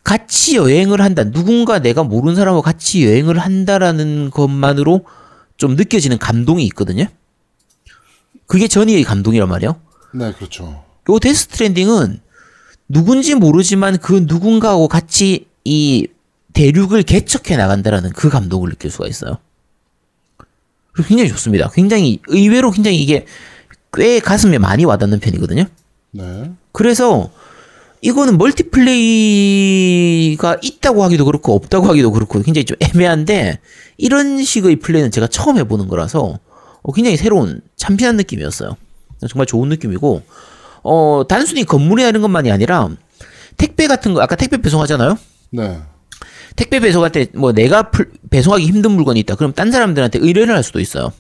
같이 여행을 한다. 누군가 내가 모르는 사람하고 같이 여행을 한다라는 것만으로 좀 느껴지는 감동이 있거든요. 그게 전이의 감동이란 말이에요. 네, 그렇죠. 요 데스 스트랜딩은 누군지 모르지만 그 누군가하고 같이 이 대륙을 개척해 나간다라는 그 감동을 느낄 수가 있어요. 굉장히 좋습니다. 굉장히 의외로 굉장히 이게 꽤 가슴에 많이 와닿는 편이거든요. 네. 그래서 이거는 멀티플레이가 있다고 하기도 그렇고 없다고 하기도 그렇고 굉장히 좀 애매한데 이런 식의 플레이는 제가 처음 해보는 거라서 어, 굉장히 새로운 참신한 느낌이었어요. 정말 좋은 느낌이고 어, 단순히 건물이나 이런 것만이 아니라 택배 같은 거, 아까 택배 배송하잖아요? 네. 택배 배송할 때 뭐 내가 풀- 배송하기 힘든 물건이 있다. 그럼 딴 사람들한테 의뢰를 할 수도 있어요.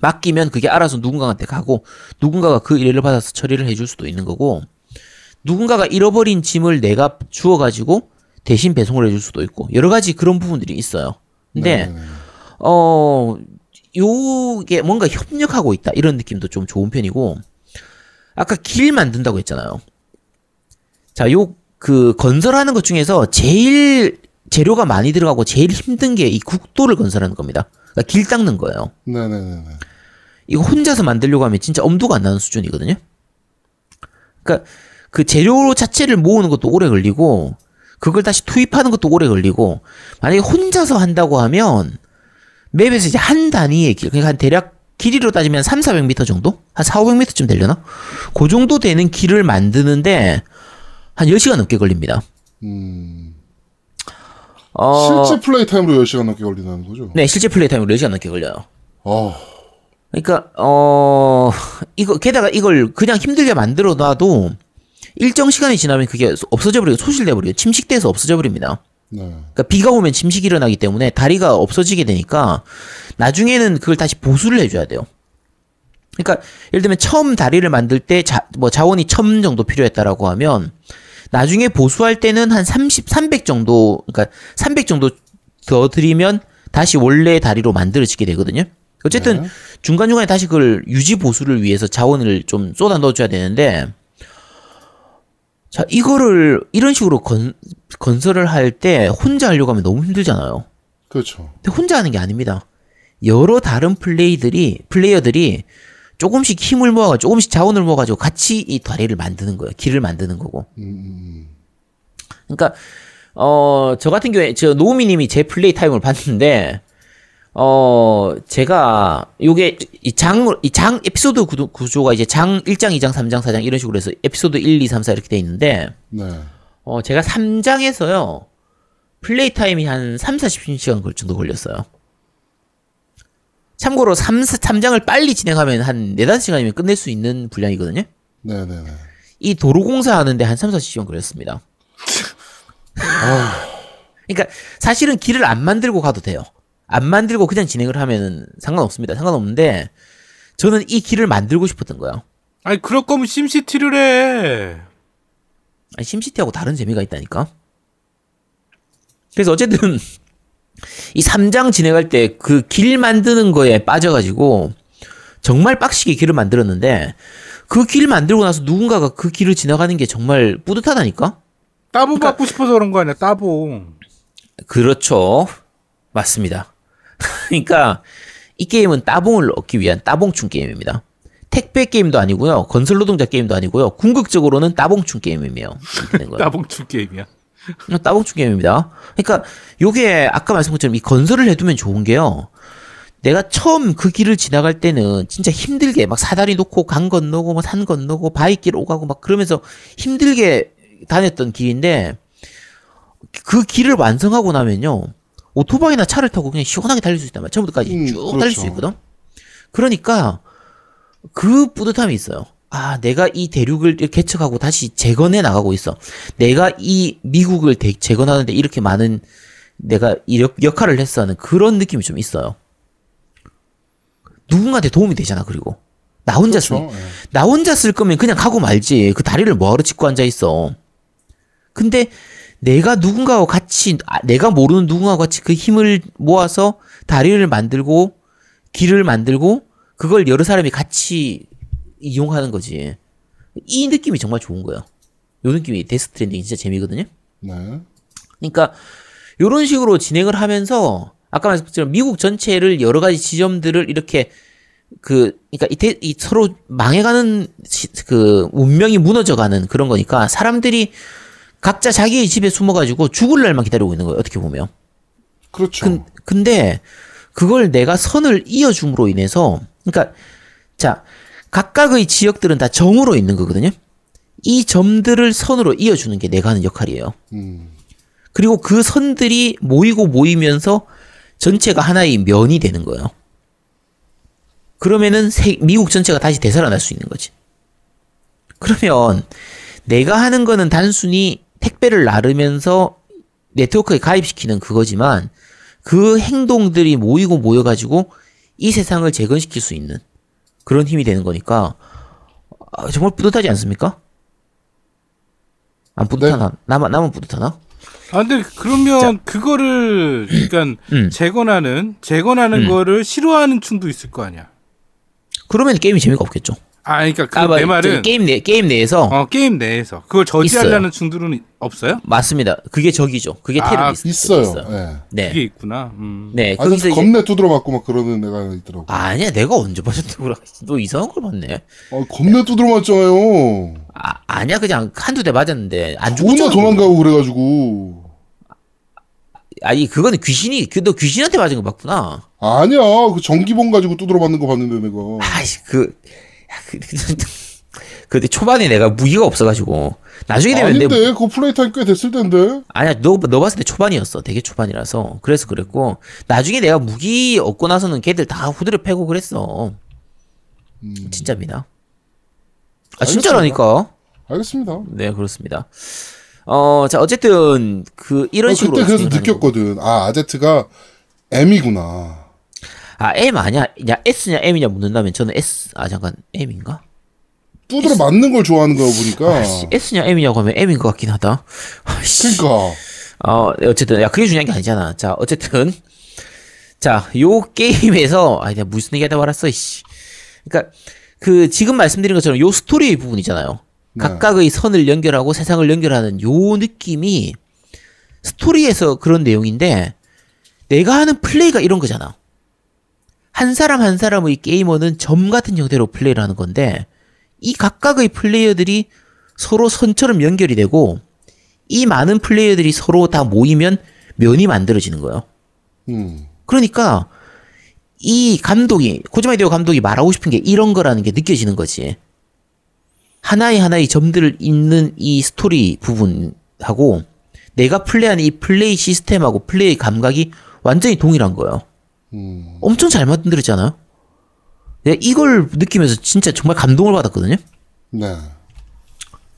맡기면 그게 알아서 누군가한테 가고 누군가가 그 의뢰를 받아서 처리를 해줄 수도 있는 거고 누군가가 잃어버린 짐을 내가 주워가지고 대신 배송을 해줄 수도 있고 여러 가지 그런 부분들이 있어요. 근데 네. 어 요게 뭔가 협력하고 있다 이런 느낌도 좀 좋은 편이고 아까 길 만든다고 했잖아요. 자, 요 그 건설하는 것 중에서 제일 재료가 많이 들어가고 제일 힘든 게 이 국도를 건설하는 겁니다. 그러니까 길 닦는 거예요. 네네네네. 이거 혼자서 만들려고 하면 진짜 엄두가 안 나는 수준이거든요. 그러니까 그 재료 자체를 모으는 것도 오래 걸리고 그걸 다시 투입하는 것도 오래 걸리고 만약에 혼자서 한다고 하면 맵에서 이제 한 단위의 길, 그러니까 한 대략 길이로 따지면 3, 400m 정도? 한 4, 500m쯤 되려나? 그 정도 되는 길을 만드는데 한 10시간 넘게 걸립니다. 음. 어, 실제 플레이 타임으로 10시간 넘게 걸린다는 거죠? 네, 실제 플레이 타임으로 10시간 넘게 걸려요. 아, 그러니까 어 이거 게다가 이걸 그냥 힘들게 만들어 놔도 일정 시간이 지나면 그게 없어져 버리고 소실돼 버려요. 침식돼서 없어져 버립니다. 네. 그러니까 비가 오면 침식이 일어나기 때문에 다리가 없어지게 되니까 나중에는 그걸 다시 보수를 해줘야 돼요. 그러니까 예를 들면 처음 다리를 만들 때 자, 뭐 자원이 1000 정도 필요했다라고 하면 나중에 보수할 때는 한 30, 300 정도 그러니까 300 정도 더 들이면 다시 원래 다리로 만들어지게 되거든요. 어쨌든 네. 중간중간에 다시 그걸 유지 보수를 위해서 자원을 좀 쏟아 넣어줘야 되는데 자 이거를 이런 식으로 건, 건설을 할 때 혼자 하려고 하면 너무 힘들잖아요. 그렇죠. 근데 혼자 하는 게 아닙니다. 여러 다른 플레이들이 플레이어들이 조금씩 힘을 모아가 조금씩 자원을 모아가지고 같이 이 다리를 만드는 거예요. 길을 만드는 거고. 음, 음, 그러니까 어 저 같은 경우에 저 노우미님이 제 play time을 봤는데 어 제가 요게 이 장 이 장 에피소드 구도, 구조가 이제 장 1장, 2장, 3장, 4장 이런 식으로 해서 에피소드 1, 2, 3, 4 이렇게 돼 있는데 네. 어 제가 3장에서요 플레이 타임이 한 3, 40시간 걸 정도 걸렸어요. 참고로 3, 3장을 빨리 진행하면 한 4, 5시간이면 끝낼 수 있는 분량이거든요. 네네네. 이 도로공사 하는데 한 3, 40시간 걸렸습니다. 그러니까 사실은 길을 안 만들고 가도 돼요. 안 만들고 그냥 진행을 하면은 상관없습니다. 상관없는데 저는 이 길을 만들고 싶었던 거예요. 아니 그럴 거면 심시티를 해. 아니, 심시티하고 다른 재미가 있다니까. 그래서 어쨌든 <laughs> 이 3장 진행할 때 그 길 만드는 거에 빠져가지고 정말 빡시게 길을 만들었는데 그 길 만들고 나서 누군가가 그 길을 지나가는 게 정말 뿌듯하다니까? 따봉 받고 싶어서 그런 거 아니야 따봉. 그렇죠. 맞습니다. <laughs> 그러니까 이 게임은 따봉을 얻기 위한 따봉충 게임입니다. 택배 게임도 아니고요. 건설 노동자 게임도 아니고요. 궁극적으로는 따봉충 게임이에요. <laughs> 따봉충 게임이야. 따봉충 게임입니다. 그러니까 요게 아까 말씀한 것처럼 이 건설을 해두면 좋은 게요. 내가 처음 그 길을 지나갈 때는 진짜 힘들게 막 사다리 놓고 강 건너고 뭐산 건너고 바위길 오가고 막 그러면서 힘들게 다녔던 길인데 그 길을 완성하고 나면요. 오토바이나 차를 타고 그냥 시원하게 달릴 수 있단 말이야. 처음부터까지 음, 쭉 달릴 수 그렇죠. 있거든. 그러니까 그 뿌듯함이 있어요. 아, 내가 이 대륙을 개척하고 다시 재건해 나가고 있어. 내가 이 미국을 대- 재건하는데 이렇게 많은 내가 이 역, 역할을 했어 하는 그런 느낌이 좀 있어요. 누군가한테 도움이 되잖아, 그리고. 나 혼자 쓰 그렇죠. 예. 나 혼자 쓸 거면 그냥 가고 말지. 그 다리를 뭐하러 짚고 앉아 있어. 근데 내가 누군가와 같이 아, 내가 모르는 누군가와 같이 그 힘을 모아서 다리를 만들고 길을 만들고 그걸 여러 사람이 같이 이용하는 거지. 이 느낌이 정말 좋은 거예요. 요 느낌이 Death Stranding 진짜 재미거든요. 네. 그러니까 요런 식으로 진행을 하면서 아까 말씀드린 미국 전체를 여러 가지 지점들을 이렇게 그 그러니까 이, 대- 이 서로 망해가는 시- 그 운명이 무너져가는 그런 거니까 사람들이 각자 자기의 집에 숨어가지고 죽을 날만 기다리고 있는 거예요. 어떻게 보면. 그렇죠. 근, 근데 그걸 내가 선을 이어줌으로 인해서 그러니까 자 각각의 지역들은 다 점으로 있는 거거든요. 이 점들을 선으로 이어주는 게 내가 하는 역할이에요. 음. 그리고 그 선들이 모이고 모이면서 전체가 하나의 면이 되는 거예요. 그러면은 세- 미국 전체가 다시 되살아날 수 있는 거지. 그러면 내가 하는 거는 단순히 택배를 나르면서 네트워크에 가입시키는 그거지만 그 행동들이 모이고 모여가지고 이 세상을 재건시킬 수 있는 그런 힘이 되는 거니까 아, 정말 뿌듯하지 않습니까? 안 뿌듯하나? 나만 나만 뿌듯하나? 아 근데 그러면 그거를 그러니까 음. 재건하는 재건하는 음. 거를 싫어하는 층도 있을 거 아니야. 그러면 게임이 재미가 없겠죠. 아 그러니까 그 아, 내저 말은 게임 내 게임 내에서 어 게임 내에서 그걸 저지하려는 층들은 없어요? 맞습니다. 그게 적이죠. 그게 아, 테러리스트. 있어요. 예. 네. 그게 있구나. 음. 네. 아저씨 거기서 이제 겁내 두드려 맞고 막 그러는 애가 있더라고. 아니야, 내가 언제 봤었다고 너 이상한 걸 봤네. 아, 겁내 두드려 맞잖아요. 아, 아니야, 그냥 한두 대 맞았는데 안 존나 죽었잖아. 도망가고 그래가지고. 아니, 그거는 귀신이, 그, 너 귀신한테 맞은 거 봤구나. 아니야, 그 전기봉 가지고 두드려 맞는 거 봤는데 내가. 아이씨, 그, 야, 그, 근데 <laughs> 초반에 내가 무기가 없어가지고. 나중에 되면 내, 아닌데, 그거 플레이 타임 꽤 됐을 텐데. 아니야, 너, 너 봤을 때 초반이었어. 되게 초반이라서. 그래서 그랬고. 나중에 내가 무기 얻고 나서는 걔들 다 후드려 패고 그랬어. 음, 진짜입니다. 아, 진짜라니까. 알겠습니다. 네, 그렇습니다. 어, 자, 어쨌든, 그, 이런 어, 식으로. 그때 그래서. 느꼈거든. 아, 아제트가 M이구나. 아, M 아니야? 야, S냐, M이냐 묻는다면 저는 S, 아, 잠깐, M인가? 두드려 맞는 걸 좋아하는 거 보니까. 아씨, S냐, M이냐고 하면 M인 것 같긴 하다. 아씨. 그러니까. 어, 어쨌든, 야, 그게 중요한 게 아니잖아. 자, 어쨌든. 자, 요 게임에서, 아, 내가 무슨 얘기 하다 말았어, 이씨. 그니까, 그, 지금 말씀드린 것처럼 요 스토리 부분이잖아요. 네. 각각의 선을 연결하고 세상을 연결하는 요 느낌이 스토리에서 그런 내용인데, 내가 하는 플레이가 이런 거잖아. 한 사람 한 사람의 게이머는 점 같은 형태로 플레이를 하는 건데, 이 각각의 플레이어들이 서로 선처럼 연결이 되고, 이 많은 플레이어들이 서로 다 모이면 면이 만들어지는 거예요. 음. 그러니까 이 감독이 코지마 히데오 감독이 말하고 싶은 게 이런 거라는 게 느껴지는 거지. 하나의 하나의 점들을 잇는 이 스토리 부분하고 내가 플레이하는 이 플레이 시스템하고 플레이 감각이 완전히 동일한 거예요. 음. 엄청 잘 만들었잖아요. 내가 이걸 느끼면서 진짜 정말 감동을 받았거든요. 네.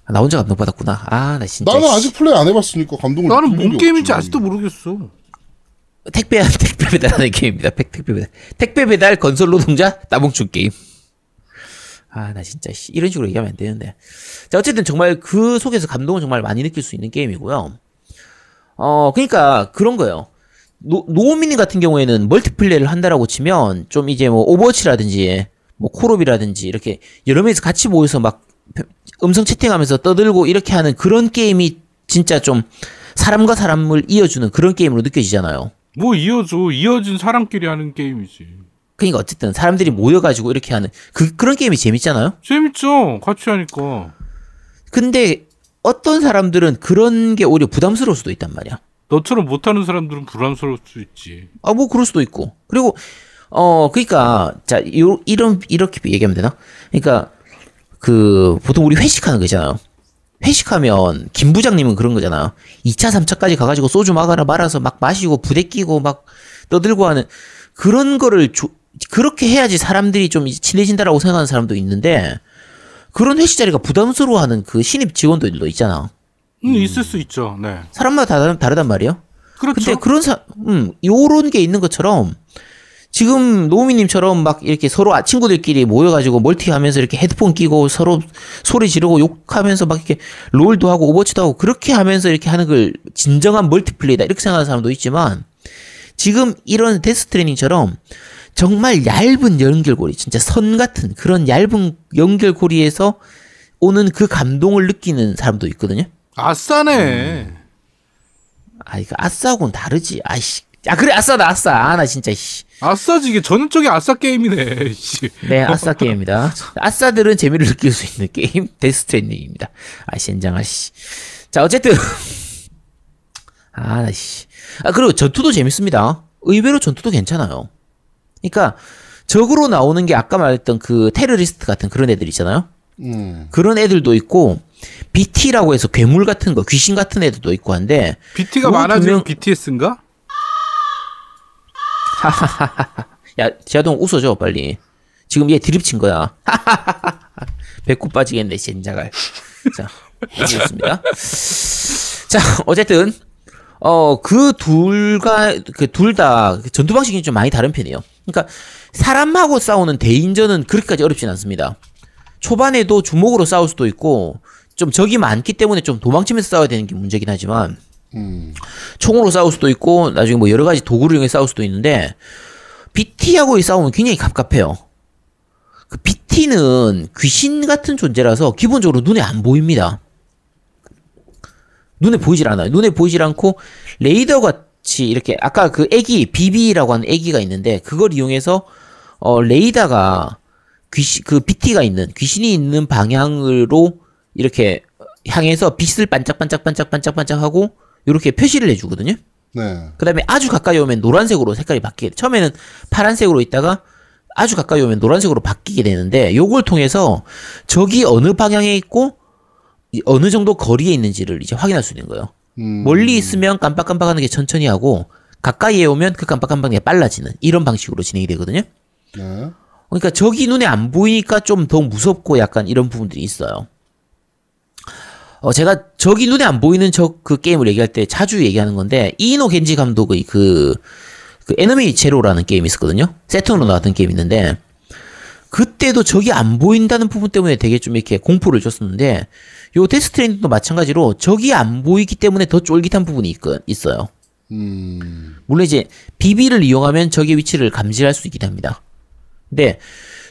아, 나 혼자 감동 받았구나. 아, 나 진짜. 나는 씨. 아직 플레이 안 해봤으니까 감동을 나는 뭔 게임인지 없지. 아직도 모르겠어. 택배 <laughs> 택배 배달하는 게임입니다. 택, 택배 배달. 택배 배달 건설 노동자 따봉충 게임. 아, 나 진짜 씨, 이런 식으로 얘기하면 안 되는데. 자, 어쨌든 정말 그 속에서 감동을 정말 많이 느낄 수 있는 게임이고요. 어, 그러니까 그런 거예요. 노, 노우미님 같은 경우에는 multiplay를 한다라고 치면 좀 이제 뭐 Overwatch라든지 뭐 콜옵이라든지 이렇게 여러 명이서 같이 모여서 막 음성 채팅하면서 떠들고 이렇게 하는 그런 게임이 진짜 좀 사람과 사람을 이어주는 그런 게임으로 느껴지잖아요. 뭐 이어져 이어진 사람끼리 하는 게임이지. 그러니까 어쨌든 사람들이 모여가지고 이렇게 하는 그 그런 게임이 재밌잖아요. 재밌죠. 같이 하니까. 근데 어떤 사람들은 그런 게 오히려 부담스러울 수도 있단 말이야. 너처럼 못하는 사람들은 불안스러울 수 있지. 아 뭐 그럴 수도 있고 그리고 어 그러니까 자 요, 이런 이렇게 얘기하면 되나? 그러니까 그 보통 우리 회식하는 거잖아요. 회식하면 김 부장님은 그런 거잖아요. 2차 3차까지 가가지고 소주 막아라 말아서 막 마시고 부대 끼고 막 떠들고 하는 그런 거를 조- 그렇게 해야지 사람들이 좀 친해진다라고 생각하는 사람도 있는데 그런 회식 자리가 부담스러워하는 그 신입 직원들도 있잖아. 음, 있을 수 있죠. 네. 사람마다 다르, 다르단 말이에요. 그렇죠. 근데 그런 사, 음, 요런 게 있는 것처럼 지금 노우미님처럼 막 이렇게 서로 아- 친구들끼리 모여가지고 multi하면서 이렇게 헤드폰 끼고 서로 소리 지르고 욕하면서 막 이렇게 롤도 하고 Overwatch도 하고 그렇게 하면서 이렇게 하는 걸 진정한 multiplay다 이렇게 생각하는 사람도 있지만 지금 이런 Death Stranding처럼 정말 얇은 연결고리 진짜 선 같은 그런 얇은 연결고리에서 오는 그 감동을 느끼는 사람도 있거든요. 아싸네. 아, 이거 아싸하고는 다르지. 아이씨. 야, 그래, 아싸다, 아싸. 아, 나 진짜, 씨. 아싸지 이게 전형적인 아싸 게임이네. 씨. 네, 아싸 게임입니다. 아싸들은 재미를 느낄 수 있는 게임, Death Stranding입니다. 아, 젠장아, 씨. 자, 어쨌든. 아, 나, 씨. 아, 그리고 전투도 재밌습니다. 의외로 전투도 괜찮아요. 그러니까, 적으로 나오는 게 아까 말했던 그 테러리스트 같은 그런 애들 있잖아요. 음. 그런 애들도 있고, BT라고 해서 괴물 같은 거, 귀신 같은 애들도 있고 한데, BT가 많아지면 분명- BTS인가? <laughs> 야, 제아동 웃어줘, 빨리. 지금 얘 드립 친 거야. <laughs> 배꼽 빠지겠네, 젠자갈. 자, 보겠습니다. 자, 어쨌든, 어, 그 둘과, 그 둘 다 전투 방식이 좀 많이 다른 편이에요. 그러니까, 사람하고 싸우는 대인전은 그렇게까지 어렵진 않습니다. 초반에도 주먹으로 싸울 수도 있고, 좀 적이 많기 때문에 좀 도망치면서 싸워야 되는 게 문제긴 하지만, 음. 총으로 싸울 수도 있고, 나중에 뭐 여러 가지 도구를 이용해 싸울 수도 있는데, BT하고의 싸움은 굉장히 갑갑해요. 그 BT는 귀신 같은 존재라서 기본적으로 눈에 안 보입니다. 눈에 보이질 않아요. 눈에 보이질 않고 레이더 같이 이렇게 아까 그 애기 BB라고 하는 애기가 있는데 그걸 이용해서 어 레이더가 귀신 그 BT가 있는 귀신이 있는 방향으로 이렇게 향해서 빛을 반짝반짝 반짝 반짝 반짝하고 이렇게 표시를 해주거든요. 네. 그 다음에 아주 가까이 오면 노란색으로 색깔이 바뀌게 돼. 처음에는 파란색으로 있다가 아주 가까이 오면 노란색으로 바뀌게 되는데 요걸 통해서 적이 어느 방향에 있고 이 어느 정도 거리에 있는지를 이제 확인할 수 있는 거예요. 음. 멀리 있으면 깜빡깜빡하는 게 천천히 하고 가까이에 오면 그 깜빡깜빡한 게 빨라지는 이런 방식으로 진행이 되거든요. 네. 그러니까 적이 눈에 안 보이니까 좀 더 무섭고 약간 이런 부분들이 있어요. 어, 제가 적이 눈에 안 보이는 적그 게임을 얘기할 때 자주 얘기하는 건데, 이노 겐지 감독의 그, 그 Enemy Zero라는 게임이 있었거든요? Saturn으로 나왔던 게임이 있는데, 그때도 적이 안 보인다는 부분 때문에 되게 좀 이렇게 공포를 줬었는데, 요 Death Stranding도 마찬가지로 적이 안 보이기 때문에 더 쫄깃한 부분이 있, 있어요. 음. 물론 이제 BB를 이용하면 적의 위치를 감지할 수 있긴 합니다. 근데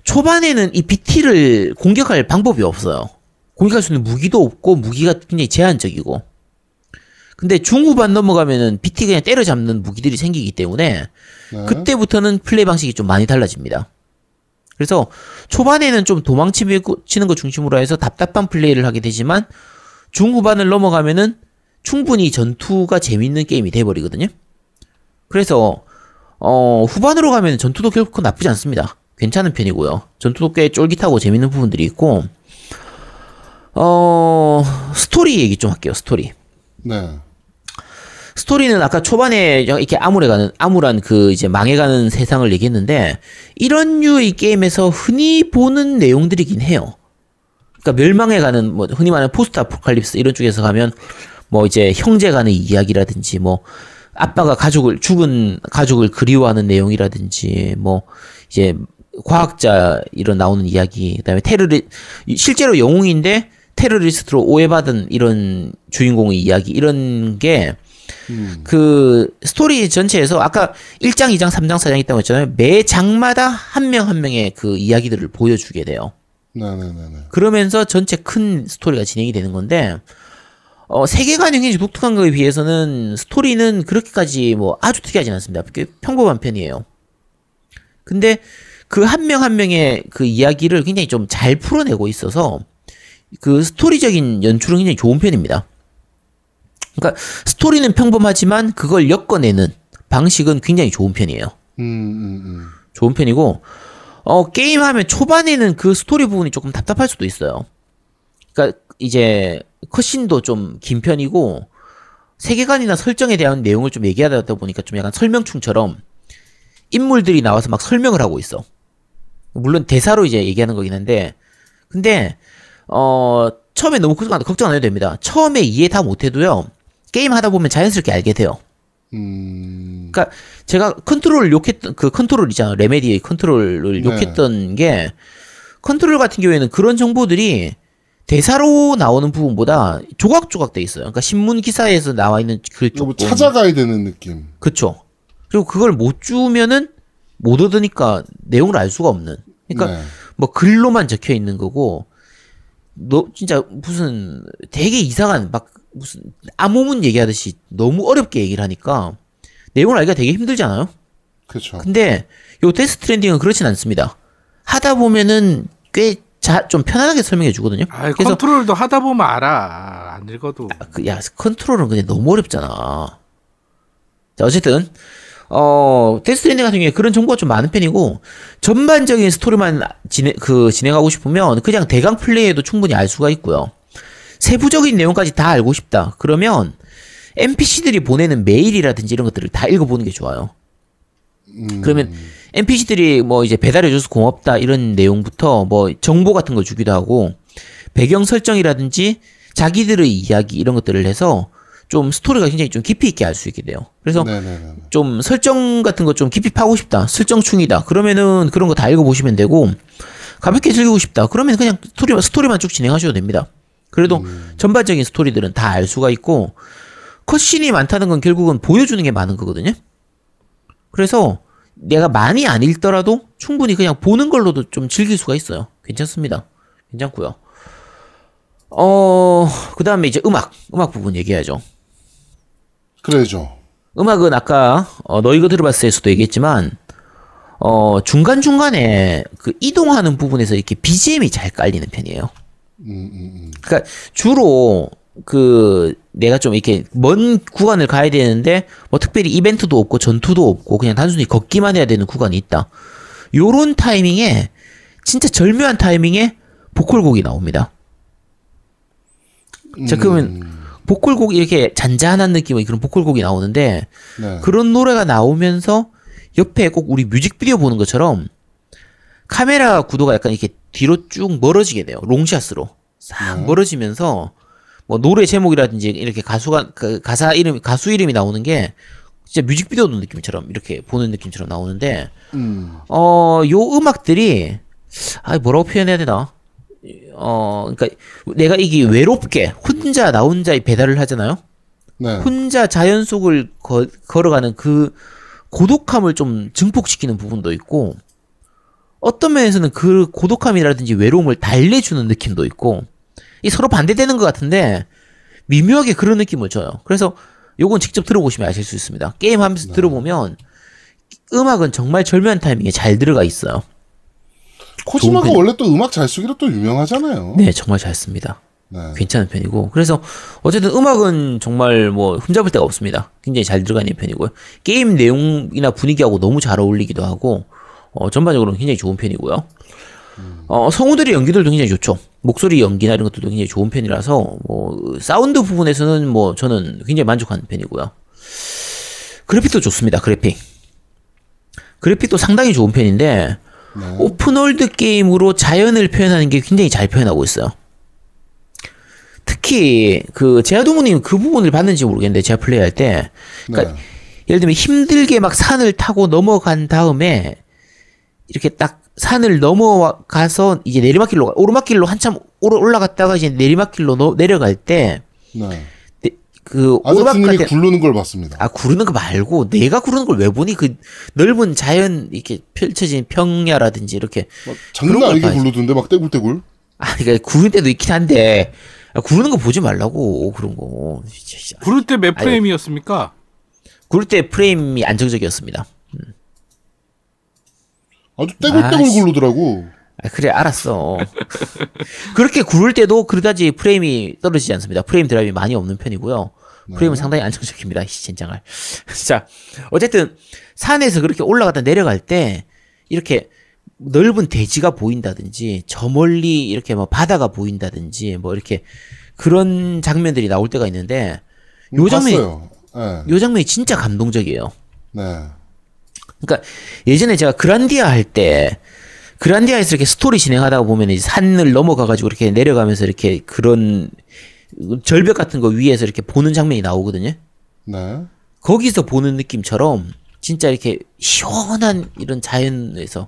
초반에는 이 BT를 공격할 방법이 없어요. 공격할 수 있는 무기도 없고 무기가 굉장히 제한적이고. 근데 중후반 넘어가면은 BT 그냥 때려잡는 무기들이 생기기 때문에 네. 그때부터는 플레이 방식이 좀 많이 달라집니다. 그래서 초반에는 좀 도망치는 거 중심으로 해서 답답한 플레이를 하게 되지만 중후반을 넘어가면은 충분히 전투가 재밌는 게임이 돼버리거든요. 그래서 어, 후반으로 가면 전투도 결코 나쁘지 않습니다. 괜찮은 편이고요. 전투도 꽤 쫄깃하고 재밌는 부분들이 있고 어, 스토리 얘기 좀 할게요. 스토리. 네. 스토리는 아까 초반에 이렇게 암울해가는 암울한 그 이제 망해가는 세상을 얘기했는데 이런 류의 게임에서 흔히 보는 내용들이긴 해요. 그러니까 멸망해가는 뭐 흔히 말하는 post apocalypse 이런 쪽에서 가면 뭐 이제 형제 간의 이야기라든지 뭐 아빠가 가족을 죽은 가족을 그리워하는 내용이라든지 뭐 이제 과학자 이런 나오는 이야기 그다음에 테러리 실제로 영웅인데 테러리스트로 오해받은 이런 주인공의 이야기 이런 게그 스토리 전체에서 아까 1장, 2장, 3장, 4장 있다고 했잖아요. 매 장마다 한 명한 명의 그 이야기들을 보여주게 돼요. 네네네네. 그러면서 전체 큰 스토리가 진행이 되는 건데 어, 세계관이 굉장히 독특한 거에 비해서는 스토리는 그렇게까지 뭐 아주 특이하진 않습니다. 꽤 평범한 편이에요. 근데 그 한명한 명의 그 이야기를 굉장히 좀 잘 풀어내고 있어서 그 스토리적인 연출은 굉장히 좋은 편입니다. 그러니까 스토리는 평범하지만 그걸 엮어내는 방식은 굉장히 좋은 편이에요. 음, 음, 음. 좋은 편이고 어 게임하면 초반에는 그 스토리 부분이 조금 답답할 수도 있어요. 그러니까 이제 컷신도 좀 긴 편이고 세계관이나 설정에 대한 내용을 좀 얘기하다 보니까 좀 약간 설명충처럼 인물들이 나와서 막 설명을 하고 있어. 물론 대사로 이제 얘기하는 거긴 한데 근데 어 처음에 너무 걱정 안- 걱정 안 해도 됩니다. 처음에 이해 다 못해도요 게임 하다 보면 자연스럽게 알게 돼요. 음. 그러니까 제가 Control을 욕했던 그 컨트롤 있잖아 Remedy의 Control을 네. 욕했던 게 컨트롤 같은 경우에는 그런 정보들이 대사로 나오는 부분보다 조각조각 돼 있어요. 그러니까 신문 기사에서 나와 있는 그뭐 조금 찾아가야 되는 느낌. 그쵸. 그리고 그걸 못 주면은 못 얻으니까 내용을 알 수가 없는. 그러니까 네. 뭐 글로만 적혀 있는 거고 너 진짜 무슨 되게 이상한 막 무슨 암호문 얘기하듯이 너무 어렵게 얘기를 하니까 내용을 알기가 되게 힘들잖아요. 그렇죠. 근데 요 Death Stranding은 그렇진 않습니다. 하다 보면은 꽤좀 편안하게 설명해 주거든요. 아, 그래서 Control도 하다 보면 알아. 안 읽어도. 그, 야, 컨트롤은 근데 너무 어렵잖아. 자, 어쨌든, 어, Death Stranding 같은 경우에 그런 정보가 좀 많은 편이고, 전반적인 스토리만 진행, 그, 진행하고 싶으면 그냥 대강 플레이해도 충분히 알 수가 있고요. 세부적인 내용까지 다 알고 싶다. 그러면, NPC들이 보내는 메일이라든지 이런 것들을 다 읽어보는 게 좋아요. 그러면 NPC들이 뭐 이제 배달해줘서 고맙다 이런 내용부터 뭐 정보 같은 걸 주기도 하고 배경 설정이라든지 자기들의 이야기 이런 것들을 해서 좀 스토리가 굉장히 좀 깊이 있게 알수 있게 돼요. 그래서 네네네. 좀 설정 같은 거 좀 깊이 파고 싶다. 설정충이다. 그러면은 그런 거 다 읽어보시면 되고 가볍게 즐기고 싶다. 그러면 그냥 스토리만 스토리만 쭉 진행하셔도 됩니다. 그래도 전반적인 스토리들은 다 알 수가 있고 cutscene이 많다는 건 결국은 보여주는 게 많은 거거든요. 그래서 내가 많이 안 읽더라도 충분히 그냥 보는 걸로도 좀 즐길 수가 있어요. 괜찮습니다. 괜찮고요. 어, 그 다음에 이제 음악, 음악 부분 얘기해야죠. 그래죠. 음악은 아까 어, 너 이거 들어봤을 수도 얘기했지만 어, 중간 중간에 그 이동하는 부분에서 이렇게 BGM이 잘 깔리는 편이에요. 그러니까 주로 그 내가 좀 이렇게 먼 구간을 가야 되는데 뭐 특별히 이벤트도 없고 전투도 없고 그냥 단순히 걷기만 해야 되는 구간이 있다. 요런 타이밍에 진짜 절묘한 타이밍에 보컬곡이 나옵니다. 자 그러면 보컬곡이 이렇게 잔잔한 느낌의 그런 보컬곡이 나오는데 네. 그런 노래가 나오면서 옆에 꼭 우리 뮤직비디오 보는 것처럼 카메라 구도가 약간 이렇게 뒤로 쭉 멀어지게 돼요. 롱샷으로 싹 멀어지면서 뭐 노래 제목이라든지 이렇게 가수가 그 가사 이름 가수 이름이 나오는 게 진짜 뮤직비디오 느낌처럼 이렇게 보는 느낌처럼 나오는데 음. 어요 음악들이 아 뭐라고 표현해야 되나 어 그러니까 내가 이게 외롭게 혼자 나 혼자 배달을 하잖아요. 네. 혼자 자연 속을 거, 걸어가는 그 고독함을 좀 증폭시키는 부분도 있고 어떤 면에서는 그 고독함이라든지 외로움을 달래주는 느낌도 있고 이 서로 반대되는 것 같은데 미묘하게 그런 느낌을 줘요. 그래서 요건 직접 들어보시면 아실 수 있습니다. 게임 하면서 들어보면 음악은 정말 절묘한 타이밍에 잘 들어가 있어요. 코지마가 원래 또 음악 잘 쓰기로 또 유명하잖아요. 네, 정말 잘 씁니다. 네. 괜찮은 편이고 그래서 어쨌든 음악은 정말 뭐 흠잡을 데가 없습니다. 굉장히 잘 들어가 있는 편이고요. 게임 내용이나 분위기하고 너무 잘 어울리기도 하고 어, 전반적으로는 굉장히 좋은 편이고요. 어, 성우들의 연기들도 굉장히 좋죠. 목소리 연기나 이런 것들도 굉장히 좋은 편이라서 뭐 사운드 부분에서는 뭐 저는 굉장히 만족하는 편이고요. 그래픽도 좋습니다. 그래픽. 그래픽도 상당히 좋은 편인데 open world 게임으로 자연을 표현하는 게 굉장히 잘 표현하고 있어요. 특히 그 제아동무님 그 부분을 봤는지 모르겠는데 제가 플레이할 때 그러니까 네. 예를 들면 힘들게 막 산을 타고 넘어간 다음에 이렇게 딱 산을 넘어가서 이제 내리막길로 가- 오르막길로 한참 오르 올라갔다가 이제 내리막길로 너- 내려갈 때그 네. 오르막 아저씨님이 같은 굴르는 걸 봤습니다. 아 구르는 거 말고 내가 구르는 걸 왜 보니 그 넓은 자연 이렇게 펼쳐진 평야라든지 이렇게 장난 걸 아니게. 굴르던데 막 떼굴떼굴. 아 그러니까 구르는 때도 있긴 한데 아, 구르는 거 보지 말라고 그런 거 진짜. 부를 때 몇 프레임이었습니까? 구를 때 프레임이 안정적이었습니다. 아주 떼굴떼굴 아이씨. 굴르더라고. 아, 그래 알았어. <laughs> 그렇게 구를 때도 그다지 프레임이 떨어지지 않습니다. 프레임 드랍이 많이 없는 편이고요. 프레임은 상당히 안정적입니다. 이 젠장할. <laughs> 자, 어쨌든 산에서 그렇게 올라갔다 내려갈 때 이렇게 넓은 대지가 보인다든지 저 멀리 이렇게 뭐 바다가 보인다든지 뭐 이렇게 그런 장면들이 나올 때가 있는데 요 장면이. 네. 요 장면이 진짜 감동적이에요. 네. 그러니까 예전에 제가 그란디아 할 때 그란디아에서 이렇게 스토리 진행하다가 보면 이제 산을 넘어가 가지고 이렇게 내려가면서 이렇게 그런 절벽 같은 거 위에서 이렇게 보는 장면이 나오거든요. 네. 거기서 보는 느낌처럼 진짜 이렇게 시원한 이런 자연에서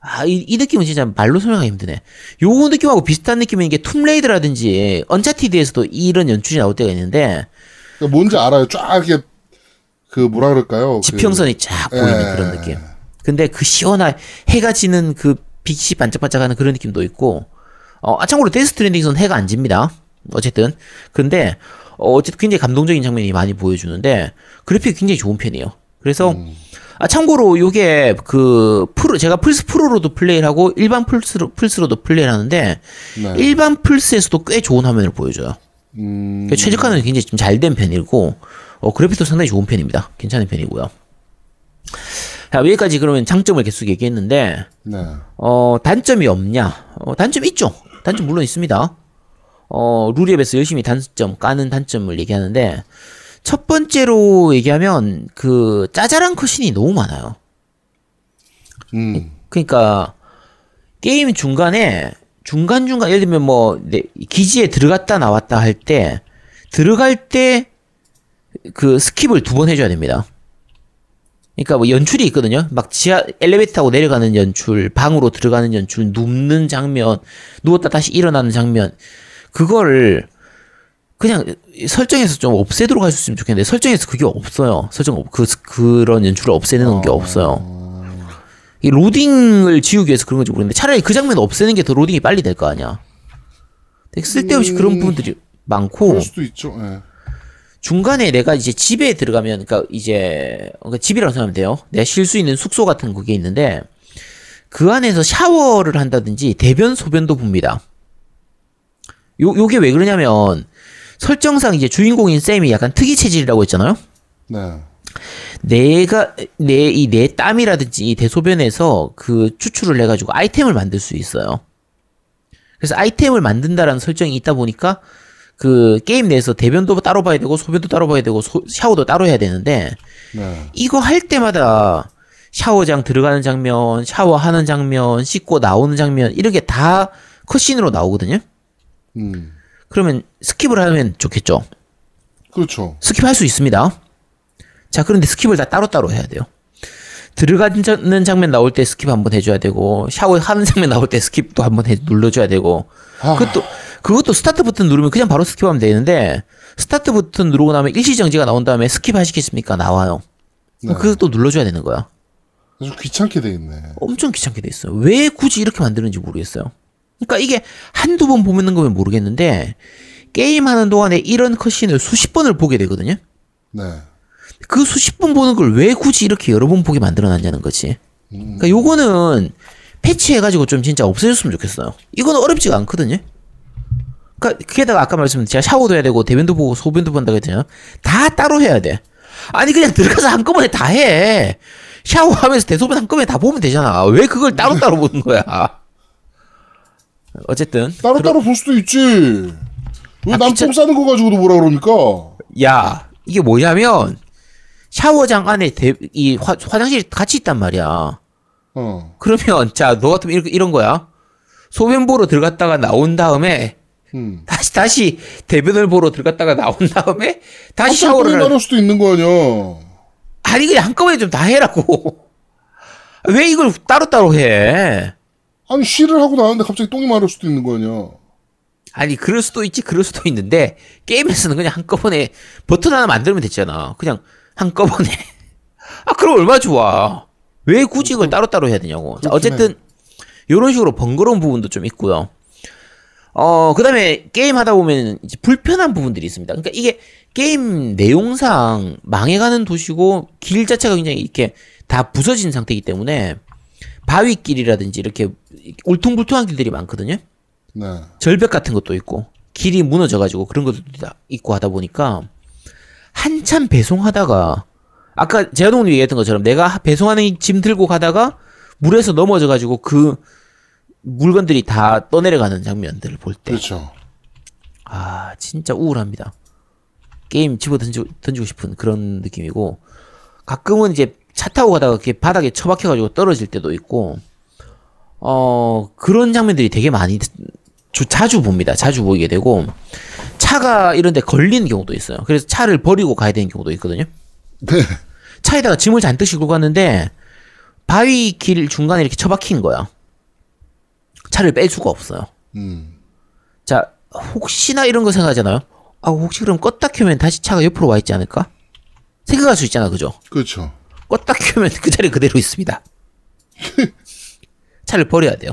아, 이, 이 느낌은 진짜 말로 설명하기 힘드네. 요 느낌하고 비슷한 느낌인 게 Tomb Raider라든지 Uncharted에서도 이런 연출이 나올 때가 있는데 뭔지 알아요. 쫙 이렇게 그 뭐라 그럴까요? 그- 지평선이 쫙 보이는 예. 그런 느낌. 근데 그 시원한 해가 지는 그 빛이 반짝반짝하는 그런 느낌도 있고, 어, 아, 참고로 Death Stranding선 해가 안 집니다. 어쨌든. 근데, 어, 어쨌든 굉장히 감동적인 장면이 많이 보여주는데, 그래픽이 굉장히 좋은 편이에요. 그래서, 아, 참고로 요게 그, 프로, 제가 플스 프로로도 플레이를 하고, 일반 플스로, 플스로도 플레이를 하는데, 네. 일반 플스에서도 꽤 좋은 화면을 보여줘요. 음, 그러니까 최적화는 굉장히 좀 잘 된 편이고 어, 그래픽도 상당히 좋은 편입니다. 괜찮은 편이고요. 자, 여기까지 그러면 장점을 계속 얘기했는데 네. 어, 단점이 없냐? 어, 단점 있죠. 단점 물론 있습니다. 어, 루리앱에서 열심히 단점 까는 단점을 얘기하는데 첫 번째로 얘기하면 그 짜잘한 컷신이 너무 많아요. 음. 그러니까 게임 중간에 중간 중간 예를 들면 뭐 내- 기지에 들어갔다 나왔다 할 때 들어갈 때 그 skip을 두 번 해줘야 됩니다. 그러니까 뭐 연출이 있거든요. 막 지하 엘리베이터 타고 내려가는 연출, 방으로 들어가는 연출, 눕는 장면, 누웠다 다시 일어나는 장면, 그거를 그냥 설정에서 좀 없애도록 있으면 좋겠는데 설정에서 그게 없어요. 설정 없- 그 그런 연출을 없애는 게 없어요. 이 로딩을 지우기 위해서 그런 건지 모르겠는데 차라리 그 장면 없애는 게 더 로딩이 빨리 될 거 아니야. 쓸데없이 그런 부분들이 많고 그럴 수도 있죠. 예. 중간에 내가 이제 집에 들어가면 그러니까 이제 그러니까 집이라고 생각하면 돼요. 내가 쉴 수 있는 숙소 같은 그게 있는데 그 안에서 샤워를 한다든지 대변 소변도 봅니다. 요 요게 왜 그러냐면 설정상 이제 주인공인 쌤이 약간 특이 체질이라고 했잖아요. 네. 내가 내 이내 땀이라든지 이 대소변에서 그 추출을 해가지고 아이템을 만들 수 있어요. 그래서 아이템을 만든다라는 설정이 있다 보니까 그 게임 내에서 대변도 따로 봐야 되고 소변도 따로 봐야 되고 소- 샤워도 따로 해야 되는데 네. 이거 할 때마다 샤워장 들어가는 장면, 샤워하는 장면, 씻고 나오는 장면 이렇게 다 컷신으로 나오거든요. 음. 그러면 skip을 하면 좋겠죠. 그렇죠. skip할 수 있습니다. 자, 그런데 skip을 다 따로따로 해야 돼요. 들어가는 장면 나올 때 skip 한번 해줘야 되고, 샤워하는 장면 나올 때 skip도 한번 해, 눌러줘야 되고, 아. 그것도, 그것도 스타트 버튼 누르면 그냥 바로 skip하면 되는데, 스타트 버튼 누르고 나면 일시 정지가 나온 다음에 skip 하시겠습니까? 나와요. 네. 그것도 눌러줘야 되는 거야. 좀 귀찮게 돼 있네. 엄청 귀찮게 돼 있어요. 왜 굳이 이렇게 만드는지 모르겠어요. 그러니까 이게 한두 번 보는 거면 모르겠는데, 게임하는 동안에 이런 컷신을 수십 번을 보게 되거든요? 네. 그 수십 번 보는 걸 왜 굳이 이렇게 여러 번 보게 만들어놨냐는 거지. 그러니까 요거는 패치해가지고 좀 진짜 없애줬으면 좋겠어요. 이거는 어렵지가 않거든요. 그러니까 그게다가 아까 말씀드린 제가 샤워도 해야 되고 대변도 보고 소변도 본다고 했잖아요. 다 따로 해야 돼. 아니 그냥 들어가서 한꺼번에 다 해. 샤워하면서 대소변 한꺼번에 다 보면 되잖아. 왜 그걸 따로 따로 보는 거야? 어쨌든 따로따로 볼 수도 있지. 왜 아, 귀찮- 싸는 거 가지고도 뭐라 그럽니까? 야 이게 뭐냐면 샤워장 안에 대, 이 화, 화장실이 같이 있단 말이야. 어. 그러면 자 너 같으면 이런, 이런 거야. 소변 보러 들어갔다가 나온 다음에 음. 다시 다시 대변을 보러 들어갔다가 나온 다음에 다시 갑자기 샤워를. 마를 수도 있는 거 아니야. 아니 그냥 한꺼번에 좀 다 해라고. 왜 이걸 따로따로 해? 아니 쉬를 하고 나왔는데 갑자기 똥이 마를 수도 있는 거 아니야. 아니 그럴 수도 있지 그럴 수도 있는데 게임에서는 그냥 한꺼번에 버튼 하나 만들면 됐잖아. 그냥 한꺼번에. <laughs> 아 그럼 얼마나 좋아. 왜 굳이 이걸 따로따로 해야 되냐고. 자, 어쨌든 이런 식으로 번거로운 부분도 좀 있고요. 어 그 다음에 게임 하다 보면 이제 불편한 부분들이 있습니다. 그러니까 이게 게임 내용상 망해가는 도시고 길 자체가 굉장히 이렇게 다 부서진 상태이기 때문에 바위길이라든지 이렇게 울퉁불퉁한 길들이 많거든요. 네. 절벽 같은 것도 있고 길이 무너져가지고 그런 것도 다 있고 하다 보니까 한참 배송하다가 아까 제아동님 얘기했던 것처럼 내가 배송하는 짐 들고 가다가 물에서 넘어져가지고 그 물건들이 다 떠내려가는 장면들을 볼 때 그렇죠. 아 진짜 우울합니다. 게임 집어 던지고, 던지고 싶은 그런 느낌이고 가끔은 이제 차 타고 가다가 이렇게 바닥에 처박혀가지고 떨어질 때도 있고 어 그런 장면들이 되게 많이 주- 자주 봅니다. 자주 보이게 되고 차가 이런데 걸리는 경우도 있어요. 그래서 차를 버리고 가야 되는 경우도 있거든요. 네. 차에다가 짐을 잔뜩 싣고 갔는데 바위 길 중간에 이렇게 처박힌 거야. 차를 뺄 수가 없어요. 음. 자, 혹시나 이런 거 생각하잖아요. 아, 혹시 그럼 껐다 켜면 다시 차가 옆으로 와 있지 않을까? 생각할 수 있잖아, 그죠? 그렇죠. 껐다 켜면 그 자리 그대로 있습니다. <laughs> 차를 버려야 돼요.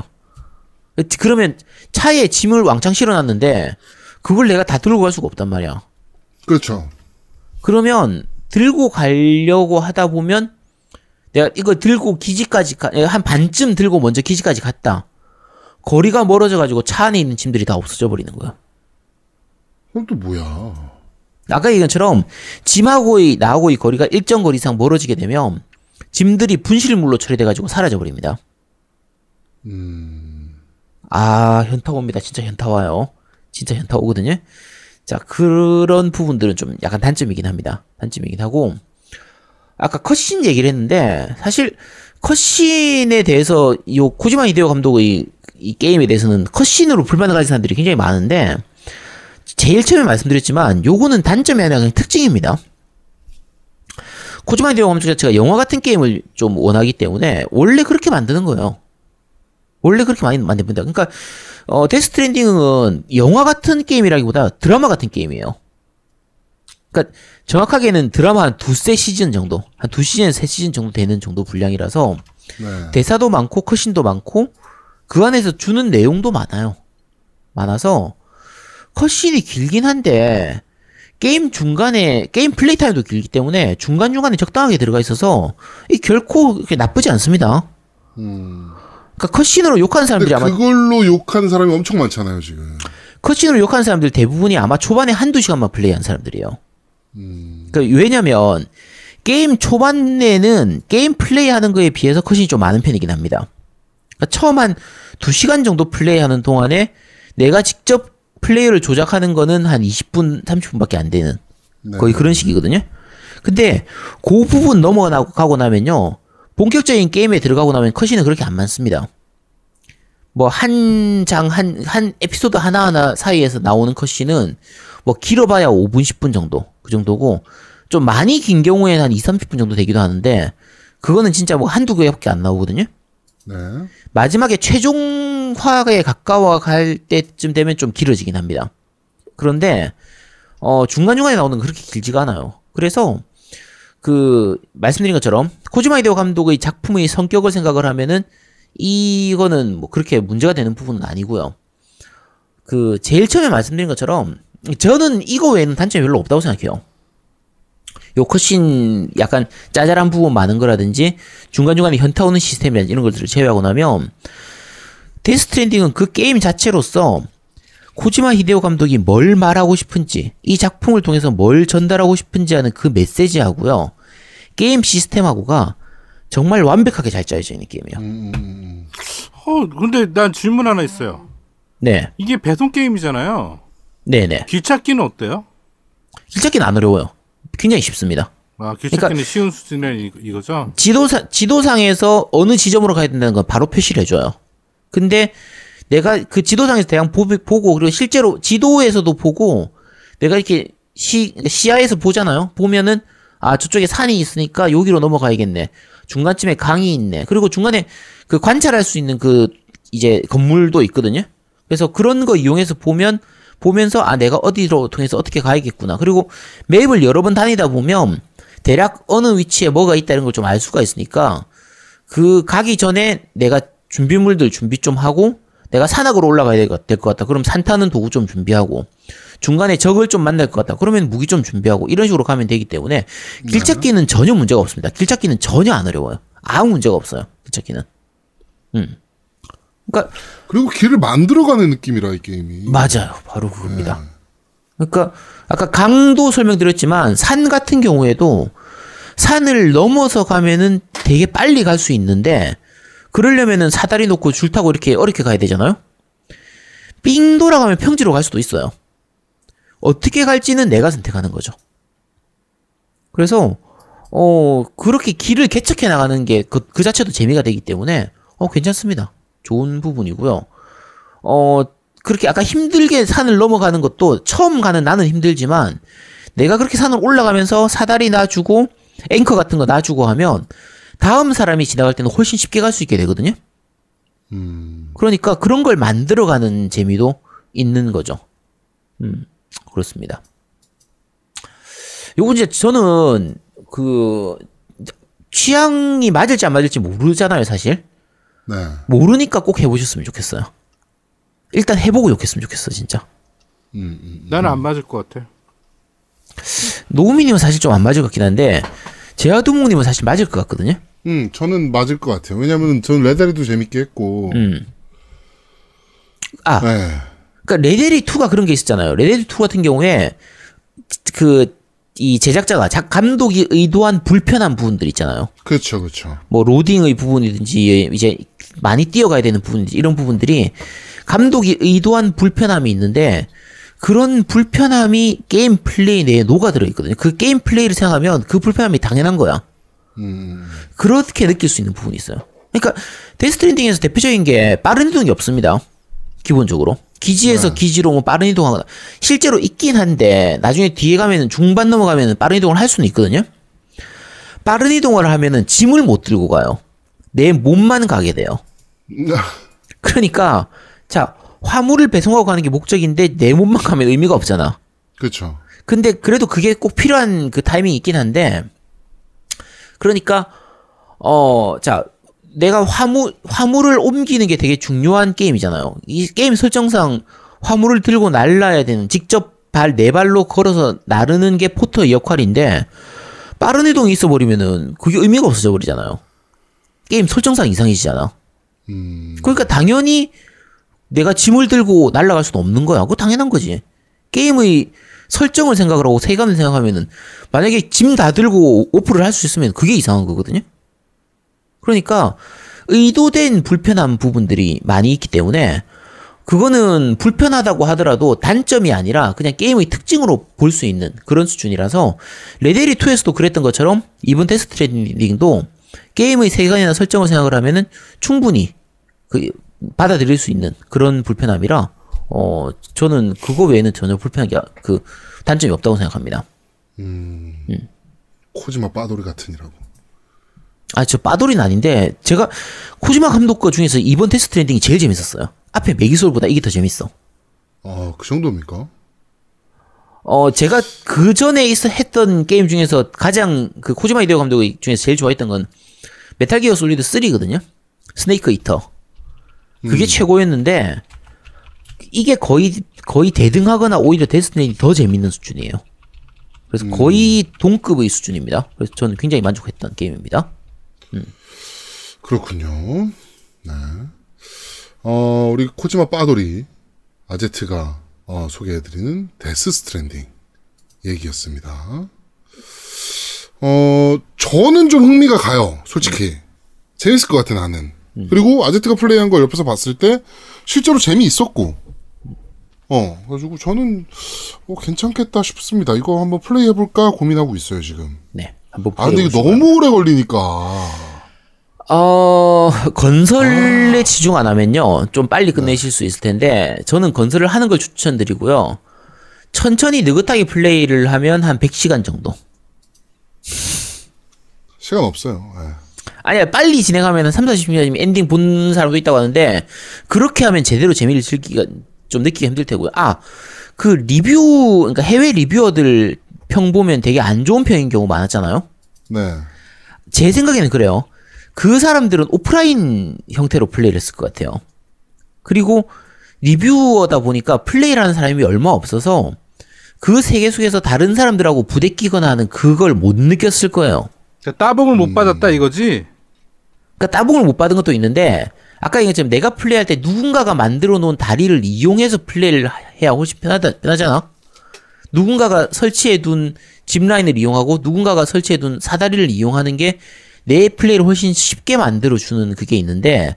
그러면 차에 짐을 왕창 실어놨는데 그걸 내가 다 들고 갈 수가 없단 말이야. 그렇죠. 그러면 들고 가려고 하다 보면 내가 이거 들고 기지까지 가, 한 반쯤 들고 먼저 기지까지 갔다. 거리가 멀어져 가지고 차 안에 있는 짐들이 다 없어져 버리는 거야. 그럼 또 뭐야? 아까 얘기한 것처럼 짐하고의 나하고의 거리가 일정 거리 이상 멀어지게 되면 짐들이 분실물로 처리돼 가지고 사라져 버립니다. 아 현타 옵니다. 진짜 현타 와요. 진짜 현타 오거든요. 자 그런 부분들은 좀 약간 단점이긴 합니다. 단점이긴 하고 아까 컷신 얘기를 했는데 사실 cutscene에 대해서 이 코지마 히데오 감독의 이 게임에 대해서는 cutscene으로 불만을 가진 사람들이 굉장히 많은데 제일 처음에 말씀드렸지만 요거는 단점이 아니라 그냥 특징입니다. 코지마 히데오 감독 자체가 영화 같은 게임을 좀 원하기 때문에 원래 그렇게 만드는 거예요. 원래 그렇게 많이 만듭니다. 그러니까 어 Death Stranding은 영화 같은 게임이라기보다 드라마 같은 게임이에요. 그러니까 정확하게는 드라마 한 두세 시즌 정도, 한 두 시즌, 세 시즌 정도 되는 정도 분량이라서 네. 대사도 많고 컷신도 많고 그 안에서 주는 내용도 많아요. 많아서 컷신이 길긴 한데 게임 중간에 게임 플레이 타임도 길기 때문에 중간 중간에 적당하게 들어가 있어서 이 결코 나쁘지 않습니다. 그러니까 컷신으로 욕하는 사람들이 아마 그걸로 욕하는 사람이 엄청 많잖아요, 지금. 컷신으로 욕하는 사람들 대부분이 아마 초반에 한두 시간만 플레이한 사람들이에요. 그러니까 왜냐면 게임 초반에는 게임 플레이하는 거에 비해서 컷신이 좀 많은 편이긴 합니다. 그러니까 처음 한 두 시간 정도 플레이하는 동안에 내가 직접 플레이를 조작하는 거는 한 20분, 30분밖에 안 되는 네. 거의 그런 식이거든요. 근데 그 부분 넘어가고 나면요. 본격적인 게임에 들어가고 나면 컷신은 그렇게 안 많습니다. 뭐 한 장, 한, 한 에피소드 하나하나 사이에서 나오는 컷신은 뭐 길어봐야 5분, 10분 정도. 그 정도고 좀 많이 긴 경우에는 한 2, 30분 정도 되기도 하는데 그거는 진짜 뭐 한두 개밖에 안 나오거든요. 네. 마지막에 최종화에 가까워 갈 때쯤 되면 좀 길어지긴 합니다. 그런데 어 중간중간에 나오는 건 그렇게 길지가 않아요. 그래서 그 말씀드린 것처럼 코지마 히데오 감독의 작품의 성격을 생각을 하면은 이거는 뭐 그렇게 문제가 되는 부분은 아니고요. 그 제일 처음에 말씀드린 것처럼 저는 이거 외에는 단점이 별로 없다고 생각해요. 요 cutscene 약간 짜잘한 부분 많은 거라든지 중간중간에 현타 오는 시스템이라든지 이런 것들을 제외하고 나면 Death Stranding은 그 게임 자체로서 코지마 히데오 감독이 뭘 말하고 싶은지 이 작품을 통해서 뭘 전달하고 싶은지 하는 그 메시지하고요 게임 시스템하고가 정말 완벽하게 잘 짜여져 있는 게임이에요. 어, 근데 난 질문 하나 있어요. 네, 이게 배송 게임이잖아요. 네, 네. 길 찾기는 어때요? 길찾기는 안 어려워요. 굉장히 쉽습니다. 아, 길 그러니까- 쉬운 수준의 이- 이거죠? 지도사, 지도상에서 어느 지점으로 가야 된다는 건 바로 표시를 해줘요. 근데 내가 그 지도상에서 대강 보, 보고, 그리고 실제로 지도에서도 보고, 내가 이렇게 시, 시야에서 보잖아요? 보면은, 아, 저쪽에 산이 있으니까 여기로 넘어가야겠네. 중간쯤에 강이 있네. 그리고 중간에 그 관찰할 수 있는 그, 이제 건물도 있거든요? 그래서 그런 거 이용해서 보면, 보면서, 아, 내가 어디로 통해서 어떻게 가야겠구나. 그리고 맵을 여러 번 다니다 보면, 대략 어느 위치에 뭐가 있다는 걸 좀 알 수가 있으니까, 그 가기 전에 내가 준비물들 준비 좀 하고 내가 산악으로 올라가야 될 것 같다. 그럼 산 타는 도구 좀 준비하고 중간에 적을 좀 만날 것 같다. 그러면 무기 좀 준비하고 이런 식으로 가면 되기 때문에 길 찾기는 전혀 문제가 없습니다. 길 찾기는 전혀 안 어려워요. 아무 문제가 없어요. 길 찾기는. 음. 그러니까 그리고 길을 만들어가는 느낌이라 이 게임이. 맞아요. 바로 그겁니다. 그러니까 아까 강도 설명드렸지만 산 같은 경우에도 산을 넘어서 가면은 되게 빨리 갈 수 있는데 그러려면은 사다리 놓고 줄 타고 이렇게 어렵게 가야 되잖아요. 삥 돌아가면 평지로 갈 수도 있어요. 어떻게 갈지는 내가 선택하는 거죠. 그래서 어 그렇게 길을 개척해 나가는 게 그 그 자체도 재미가 되기 때문에 어 괜찮습니다. 좋은 부분이고요. 어 그렇게 아까 힘들게 산을 넘어가는 것도 처음 가는 나는 힘들지만 내가 그렇게 산을 올라가면서 사다리 놔주고 앵커 같은 거 놔주고 하면 다음 사람이 지나갈 때는 훨씬 쉽게 갈 수 있게 되거든요. 그러니까 그런 걸 만들어가는 재미도 있는 거죠. 음, 그렇습니다. 요거 이제 저는 그 취향이 맞을지 안 맞을지 모르잖아요, 사실. 네. 모르니까 꼭 해보셨으면 좋겠어요. 일단 해보고 욕했으면 좋겠어, 진짜. 나는 안 맞을 것 같아. 노우미님은 사실 좀 안 맞을 것 같긴 한데, 제아두목님은 사실 맞을 것 같거든요. 음, 저는 맞을 것 같아요. 왜냐면 저는 레다리도 재밌게 했고. 음. 아, 네. 그러니까 레데리 2가 그런 게 있었잖아요. 레데리 2 같은 경우에 그 이 제작자가 작 감독이 의도한 불편한 부분들 있잖아요. 그렇죠, 그렇죠. 뭐 로딩의 부분이든지 이제 많이 뛰어가야 되는 부분이지 이런 부분들이 감독이 의도한 불편함이 있는데 그런 불편함이 게임 플레이 내에 녹아들어 있거든요. 그 게임 플레이를 생각하면 그 불편함이 당연한 거야. 그렇게 느낄 수 있는 부분이 있어요. 그러니까 Death Stranding에서 대표적인 게 빠른 이동이 없습니다. 기본적으로 기지에서 기지로 뭐 빠른 이동하거나 실제로 있긴 한데 나중에 뒤에 가면은 중반 넘어가면은 빠른 이동을 할 수는 있거든요. 빠른 이동을 하면은 짐을 못 들고 가요. 내 몸만 가게 돼요. 그러니까 자 화물을 배송하고 가는 게 목적인데 내 몸만 가면 의미가 없잖아. 그렇죠. 근데 그래도 그게 꼭 필요한 그 타이밍이 있긴 한데 그러니까 어 자 내가 화물 화물을 옮기는 게 되게 중요한 게임이잖아요. 이 게임 설정상 화물을 들고 날라야 되는 직접 발 네 발로 걸어서 나르는 게 포터의 역할인데 빠른 이동이 있어 버리면은 그게 의미가 없어져 버리잖아요. 게임 설정상 이상해지잖아. 그러니까 당연히 내가 짐을 들고 날아갈 수는 없는 거야. 그거 당연한 거지. 게임의 설정을 생각을 하고 세관을 생각하면은 만약에 짐 다 들고 오프를 할 수 있으면 그게 이상한 거거든요. 그러니까 의도된 불편한 부분들이 많이 있기 때문에 그거는 불편하다고 하더라도 단점이 아니라 그냥 게임의 특징으로 볼 수 있는 그런 수준이라서 레데리 2에서도 그랬던 것처럼 이번 Death Stranding도 게임의 세계관이나 설정을 생각을 하면은 충분히 그 받아들일 수 있는 그런 불편함이라 어 저는 그거 외에는 전혀 불편한 게 그 단점이 없다고 생각합니다. 코지마 빠돌이 같으니라고. 아, 저 빠돌이는 아닌데, 제가 코지마 감독 거 중에서 이번 Death Stranding이 제일 재밌었어요. 앞에 메기솔보다 이게 더 재밌어. 아, 그 정도입니까? 어, 제가 그 전에 있어 했던 게임 중에서 가장 그 코지마 히데오 감독 중에서 제일 좋아했던 건 Metal Gear Solid 3거든요. Snake Eater. 그게 최고였는데, 이게 거의, 거의 대등하거나 오히려 데스티니 더 재밌는 수준이에요. 그래서 거의 동급의 수준입니다. 그래서 저는 굉장히 만족했던 게임입니다. 그렇군요. 네. 어, 우리 코지마 빠돌이 아제트가 어, 소개해드리는 Death Stranding 얘기였습니다. 어, 저는 좀 흥미가 가요. 솔직히. 재밌을 것 같아, 나는. 그리고 아제트가 플레이한 걸 옆에서 봤을 때 실제로 재미있었고. 어, 그래가지고 저는 어, 괜찮겠다 싶습니다. 이거 한번 플레이해볼까 고민하고 있어요, 지금. 네. 한번 아, 근데 이거 너무 오래 걸리니까. 어, 건설에 치중 안 하면요. 좀 빨리 끝내실 수 있을 텐데, 저는 건설을 하는 걸 추천드리고요. 천천히 느긋하게 플레이를 하면 한 100시간 정도. 시간 없어요. 예. 아니야, 빨리 진행하면 한 3, 40시간이면 엔딩 본 사람도 있다고 하는데, 그렇게 하면 제대로 재미를 즐기기가, 좀 느끼기 힘들 테고요. 아, 그 리뷰, 그러니까 해외 리뷰어들 평 보면 되게 안 좋은 평인 경우 많았잖아요? 네. 제 생각에는 그래요. 그 사람들은 오프라인 형태로 플레이를 했을 것 같아요. 그리고 리뷰어다 보니까 플레이를 하는 사람이 얼마 없어서 그 세계 속에서 다른 사람들하고 부대끼거나 하는 그걸 못 느꼈을 거예요. 그러니까 따봉을 못 받았다 이거지. 그러니까 따봉을 못 받은 것도 있는데 아까 얘기했지만 내가 플레이할 때 누군가가 만들어 놓은 다리를 이용해서 플레이를 해야 훨씬 편하다, 편하잖아. 누군가가 설치해 둔 짚라인을 이용하고 누군가가 설치해 둔 사다리를 이용하는 게 내 플레이를 훨씬 쉽게 만들어 주는 그게 있는데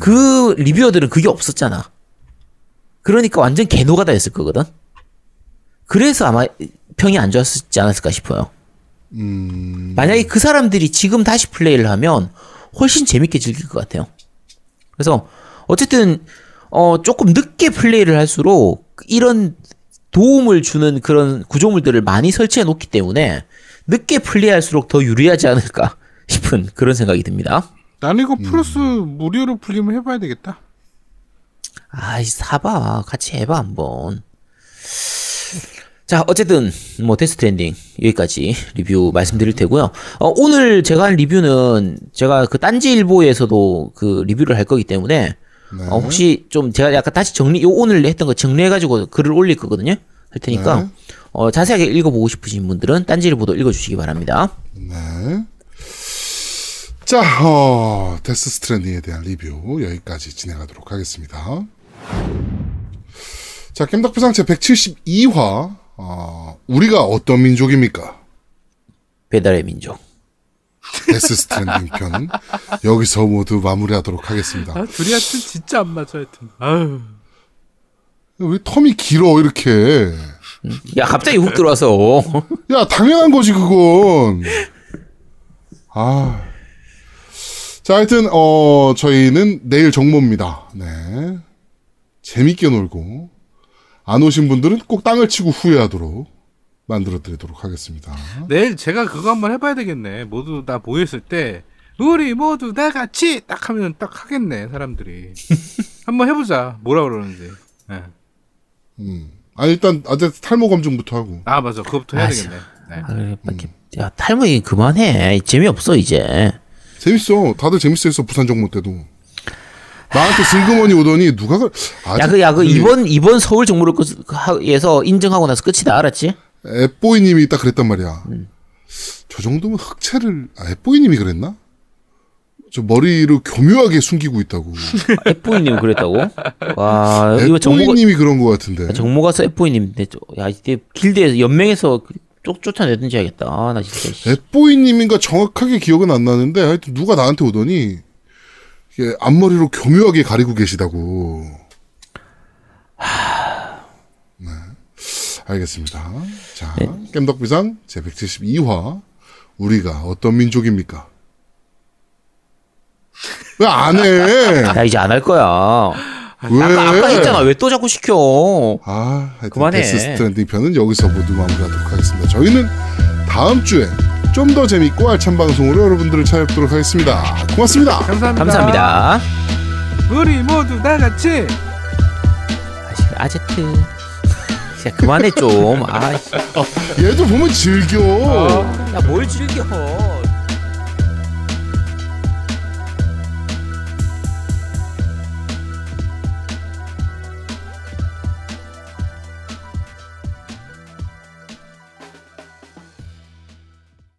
그 리뷰어들은 그게 없었잖아. 그러니까 완전 개노가다였을 거거든. 그래서 아마 평이 안 좋았지 않았을까 싶어요. 만약에 그 사람들이 지금 다시 플레이를 하면 훨씬 재밌게 즐길 것 같아요. 그래서 어쨌든 어 조금 늦게 플레이를 할수록 이런 도움을 주는 그런 구조물들을 많이 설치해 놓기 때문에 늦게 플레이할수록 더 유리하지 않을까 <laughs> 싶은 그런 생각이 듭니다. 나는 이거 플러스 무료로 풀리면 해봐야 되겠다. 아이 사봐 같이 해봐 한번 자 어쨌든 뭐 데스 스트랜딩 여기까지 리뷰 말씀드릴 테고요 어, 오늘 제가 한 리뷰는 제가 그 딴지일보에서도 그 리뷰를 할 거기 때문에 어, 혹시 좀 제가 약간 다시 정리 요 오늘 했던 거 정리해가지고 글을 올릴 거거든요 할 테니까 네. 어, 자세하게 읽어보고 싶으신 분들은 딴지일보도 읽어주시기 바랍니다 네. 자, 어, 데스 스트랜딩에 대한 리뷰 여기까지 진행하도록 하겠습니다. 자, 겜덕비상 제 172화, 어, 우리가 어떤 민족입니까? 배달의 민족 데스 스트랜딩 편 여기서 모두 마무리하도록 하겠습니다. 아, 둘이한테 진짜 안 맞아 하여튼. 아유. 왜 텀이 길어 이렇게? 야 갑자기 훅 들어와서 야, 당연한 거지 그건. 아. 자, 하여튼, 어, 저희는 내일 정모입니다. 네. 재밌게 놀고, 안 오신 분들은 꼭 땅을 치고 후회하도록 만들어 드리도록 하겠습니다. 내일 제가 그거 한번 해봐야 되겠네. 모두 다 모였을 때 우리 모두 다 같이 딱 하면 딱 하겠네 사람들이. <laughs> 한번 해보자. 뭐라 그러는지. 예. 음. 아, 일단, 아재 탈모 검증부터 하고. 아 맞아. 그거부터 해야 맞아. 되겠네. 네. 아, 그래, 밖에- 야 탈모이 그만해 재미없어 이제 재밌어. 다들 재밌어 했어, 부산 정모 때도. 나한테 슬그머니 오더니 누가 그, 아재- 야그야그그 이번 이번 서울 정모를 에서 인정하고 나서 끝이다 알았지? 앱보이님이 딱 그랬단 말이야. 저 정도면 흑채를, 아, 앱보이님이 그랬나? 저 머리를 교묘하게 숨기고 있다고. F보이님 그랬다고? 와 이거 정모가 앱보이님이 그런 것 같은데. 정모 가서 F보이님인데 야 이제 길드에서 연맹에서 쫓 쫓아내든지 해야겠다 아, 나 진짜 씨. 앱보이님인가 정확하게 기억은 안 나는데 하여튼 누가 나한테 오더니 앞머리로 교묘하게 가리고 계시다고. 네. 알겠습니다. 자, 겜덕비상 제 172화 우리가 어떤 민족입니까? 왜 안 해? 야 이제 안 할 거야 왜? 아까 아까 했잖아 왜 또 자꾸 시켜 아, 그만해. 데스 스트랜딩 편은 여기서 모두 마무리하도록 하겠습니다. 저희는 다음 주에 좀 더 재밌고 알찬 방송으로 여러분들을 찾아뵙도록 하겠습니다. 고맙습니다. 감사합니다. 감사합니다 우리 모두 다 같이. 아, 아제트 진짜 그만해 좀아야뭘 <laughs> 얘도 보면 즐겨. 어. 즐겨